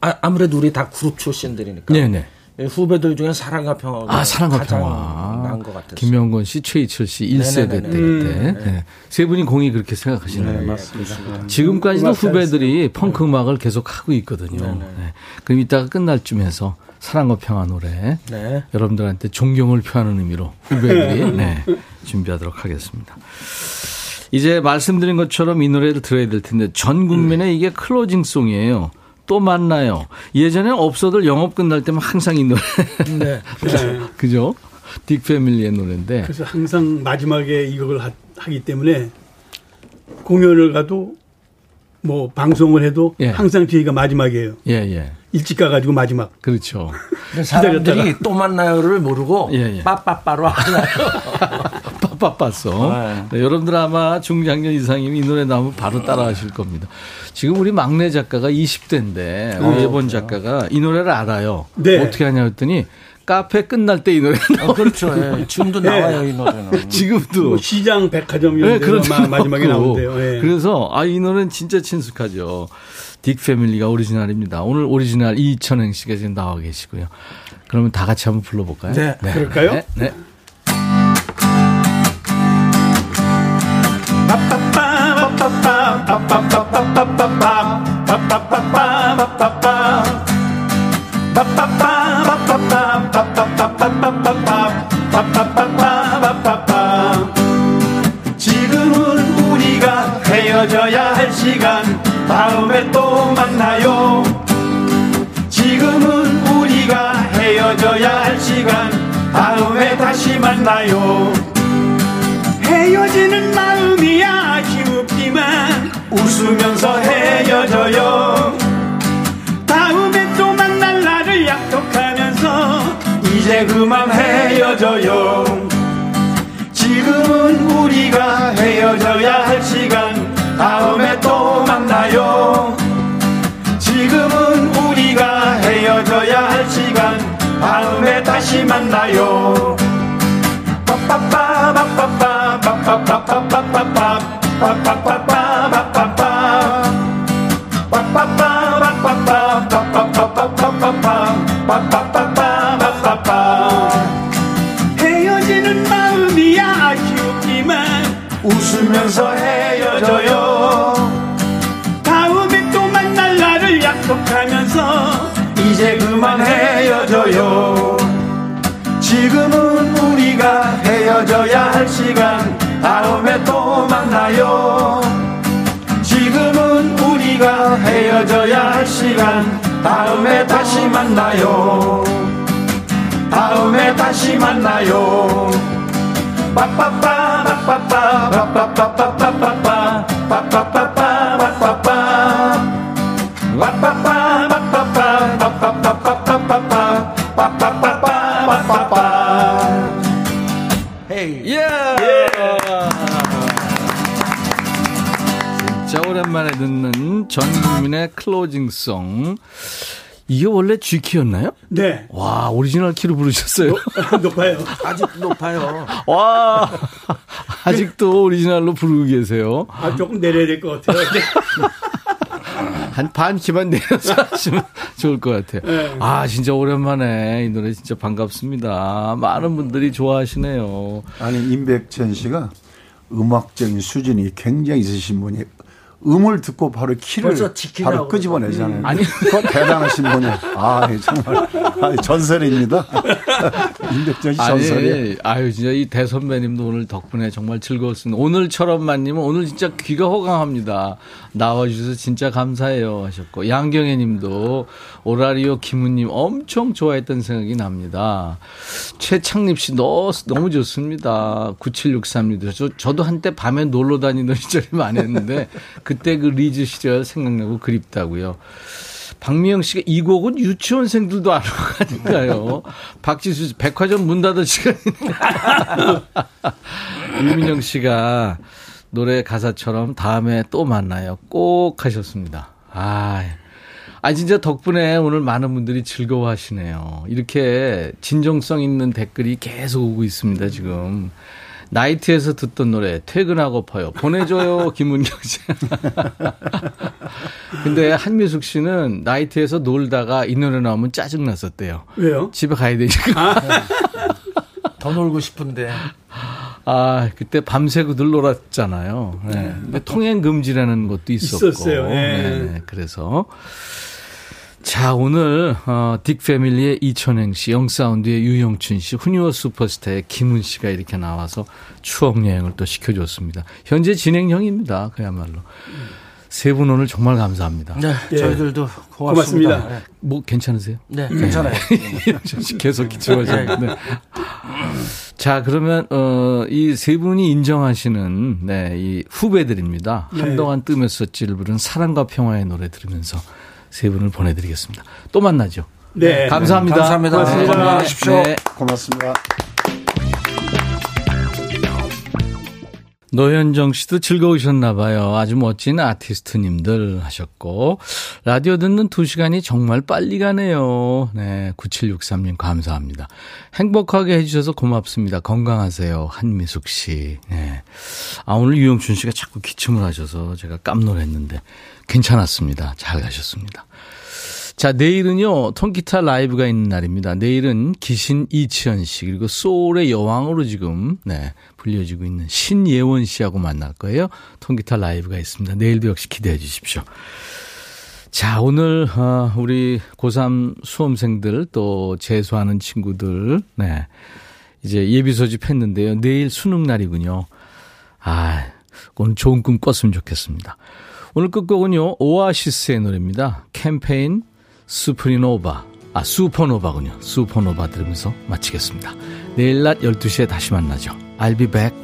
아, 무래도 우리 다 그룹 출신들이니까. 네, 네. 이 후배들 중에 사랑과 평화가 아, 사랑과 평화. 나은 것 같았어요. 김명곤 씨, 최이철 씨 1세대 때. 음, 네. 세 분이 공이 그렇게 생각하시네요. 맞습니다. 지금까지도 음악 후배들이 펑크 음악을 계속 하고 있거든요. 네. 그럼 이따가 끝날 쯤에서 사랑과 평화 노래 네. 여러분들한테 존경을 표하는 의미로 후배들이 네, 준비하도록 하겠습니다. 이제 말씀드린 것처럼 이 노래를 들어야 될 텐데 전 국민의 이게 closing song이에요. 또 만나요. 예전에 업소들 영업 끝날 때면 항상 이 노래. 네. 네. 그죠? 딕 패밀리의 노래인데. 그래서 항상 마지막에 이걸 하, 하기 때문에 공연을 가도 뭐 방송을 해도 예. 항상 저희가 마지막이에요. 예, 예. 일찍 가가지고 마지막. 그렇죠. 사람들이. 또 만나요를 모르고 예, 예. 빠빠빠로 하나요. 빠빠빠송. 네. 네, 여러분들 아마 중장년 이상이면 이 노래 나오면 바로 따라 하실 겁니다. 지금 우리 막내 작가가 20대인데, 예본 작가가 이 노래를 알아요. 네. 어떻게 하냐 했더니, 카페 끝날 때 이 노래 아, 그렇죠. 예. 지금도 나와요 이 노래는. 지금도. 뭐 시장 백화점 네, 이런 그런 마- 마지막에 나온대요. 예. 그래서 아 이 노래는 진짜 친숙하죠. 딕 패밀리가 오리지널입니다. 오늘 오리지널 이천행 씨가 지금 나와 계시고요. 그러면 다 같이 한번 불러볼까요? 네, 그럴까요? 네. 네. 지금은 우리가 헤어져야 할 시간. 다음에 또 만나요. 지금은 우리가 헤어져야 할 시간. 다음에 다시 만나요 웃으면서 헤어져요. 다음에 또 만날 날을 약속하면서 이제 그만 헤어져요. 지금은 우리가 헤어져야 할 시간 다음에 또 만나요. 지금은 우리가 헤어져야 할 시간 다음에 다시 만나요. 빠빠빠 빠빠빠빠빠빠빠 다음에 다시 만나요 다음에 다시 만나요 빠빠빠 빠빠빠 빠빠빠빠빠빠 빠 빠빠빠 빠 빠빠 빠 빠빠 빠 빠빠빠 빠빠빠 빠빠빠빠 빠빠빠빠 빠빠빠 헤이. 예! 진짜 오랜만에 듣는 전 국민의 closing song. 이게 원래 G key였나요? 네. 와, 오리지널 key로 부르셨어요? 높아요. 아직 높아요. 와, 아직도 오리지널로 부르고 계세요. 아, 조금 내려야 될 것 같아요. 한 반 key만 내려서 하시면 좋을 것 같아요. 네. 아, 진짜 오랜만에 이 노래 진짜 반갑습니다. 많은 분들이 좋아하시네요. 아니 임백천 씨가 음악적인 수준이 굉장히 있으신 분이 음을 듣고 바로 키를 바로 끄집어내잖아요. 아니. 그거 대단하신 분이에요. 아, 예, 정말 아, 전설입니다. 인덕적이 전설이에요. 아니, 아유, 진짜 이 대선배님도 오늘 덕분에 정말 즐거웠습니다. 오늘처럼만님은 오늘 진짜 귀가 호강합니다. 나와주셔서 진짜 감사해요 하셨고, 양경혜 님도 오라리오 김우님 엄청 좋아했던 생각이 납니다. 최창립 씨 너, 너무 좋습니다. 9763님도. 저, 저도 한때 밤에 놀러 다니던 시절이 많았는데, 그때 그 리즈 시절 생각나고 그립다고요. 박미영 씨가 이 곡은 유치원생들도 알고 가니까요. 박지수 씨, 백화점 문 닫을 시간인데. 유민영 씨가 노래 가사처럼 다음에 또 만나요. 꼭 하셨습니다. 아, 아, 진짜 덕분에 오늘 많은 분들이 즐거워하시네요. 이렇게 진정성 있는 댓글이 계속 오고 있습니다, 지금. 나이트에서 듣던 노래, 퇴근하고파요. 보내줘요, 김은경 씨. 근데 한미숙 씨는 나이트에서 놀다가 이 노래 나오면 짜증 났었대요. 왜요? 집에 가야 되니까. 더 놀고 싶은데. 아, 그때 밤새고들 놀았잖아요. 네. 근데 통행 금지라는 것도 있었고. 있었어요. 예. 네, 그래서. 자, 오늘, 어, 딕 패밀리의 이천행 씨, 영사운드의 유영춘 씨, 후니워 슈퍼스타의 김은 씨가 이렇게 나와서 추억 여행을 또 시켜줬습니다. 현재 진행형입니다. 그야말로. 세 분 오늘 정말 감사합니다. 네, 예. 저희들도 고맙습니다. 고맙습니다. 뭐 괜찮으세요? 네, 괜찮아요. 계속 기초하셨는데. 자, 그러면, 어, 이 세 분이 인정하시는, 네, 이 후배들입니다. 네. 한동안 뜸했었지를 부른 사랑과 평화의 노래 들으면서 세 분을 보내드리겠습니다. 또 만나죠. 네. 감사합니다. 감사합니다. 고맙습니다. 네. 고맙습니다. 노현정 씨도 즐거우셨나 봐요. 아주 멋진 아티스트님들 하셨고 라디오 듣는 두 시간이 정말 빨리 가네요. 네, 9763님 감사합니다. 행복하게 해 주셔서 고맙습니다. 건강하세요. 한미숙 씨. 네. 아 오늘 유영춘 씨가 자꾸 기침을 하셔서 제가 깜놀했는데 괜찮았습니다. 잘 가셨습니다. 자, 내일은요, 통기타 라이브가 있는 날입니다. 내일은 기신 이치현 씨, 그리고 소울의 여왕으로 지금, 네, 불려지고 있는 신예원 씨하고 만날 거예요. 통기타 라이브가 있습니다. 내일도 역시 기대해 주십시오. 자, 오늘, 어, 우리 고3 수험생들 또 재수하는 친구들, 네, 이제 예비 소집 했는데요. 내일 수능 날이군요. 아, 오늘 좋은 꿈 꿨으면 좋겠습니다. 오늘 끝곡은요, 오아시스의 노래입니다. 캠페인 수프리노바. 아, 슈퍼노바군요. 슈퍼노바 들으면서 마치겠습니다. 내일 낮 12시에 다시 만나죠. I'll be back.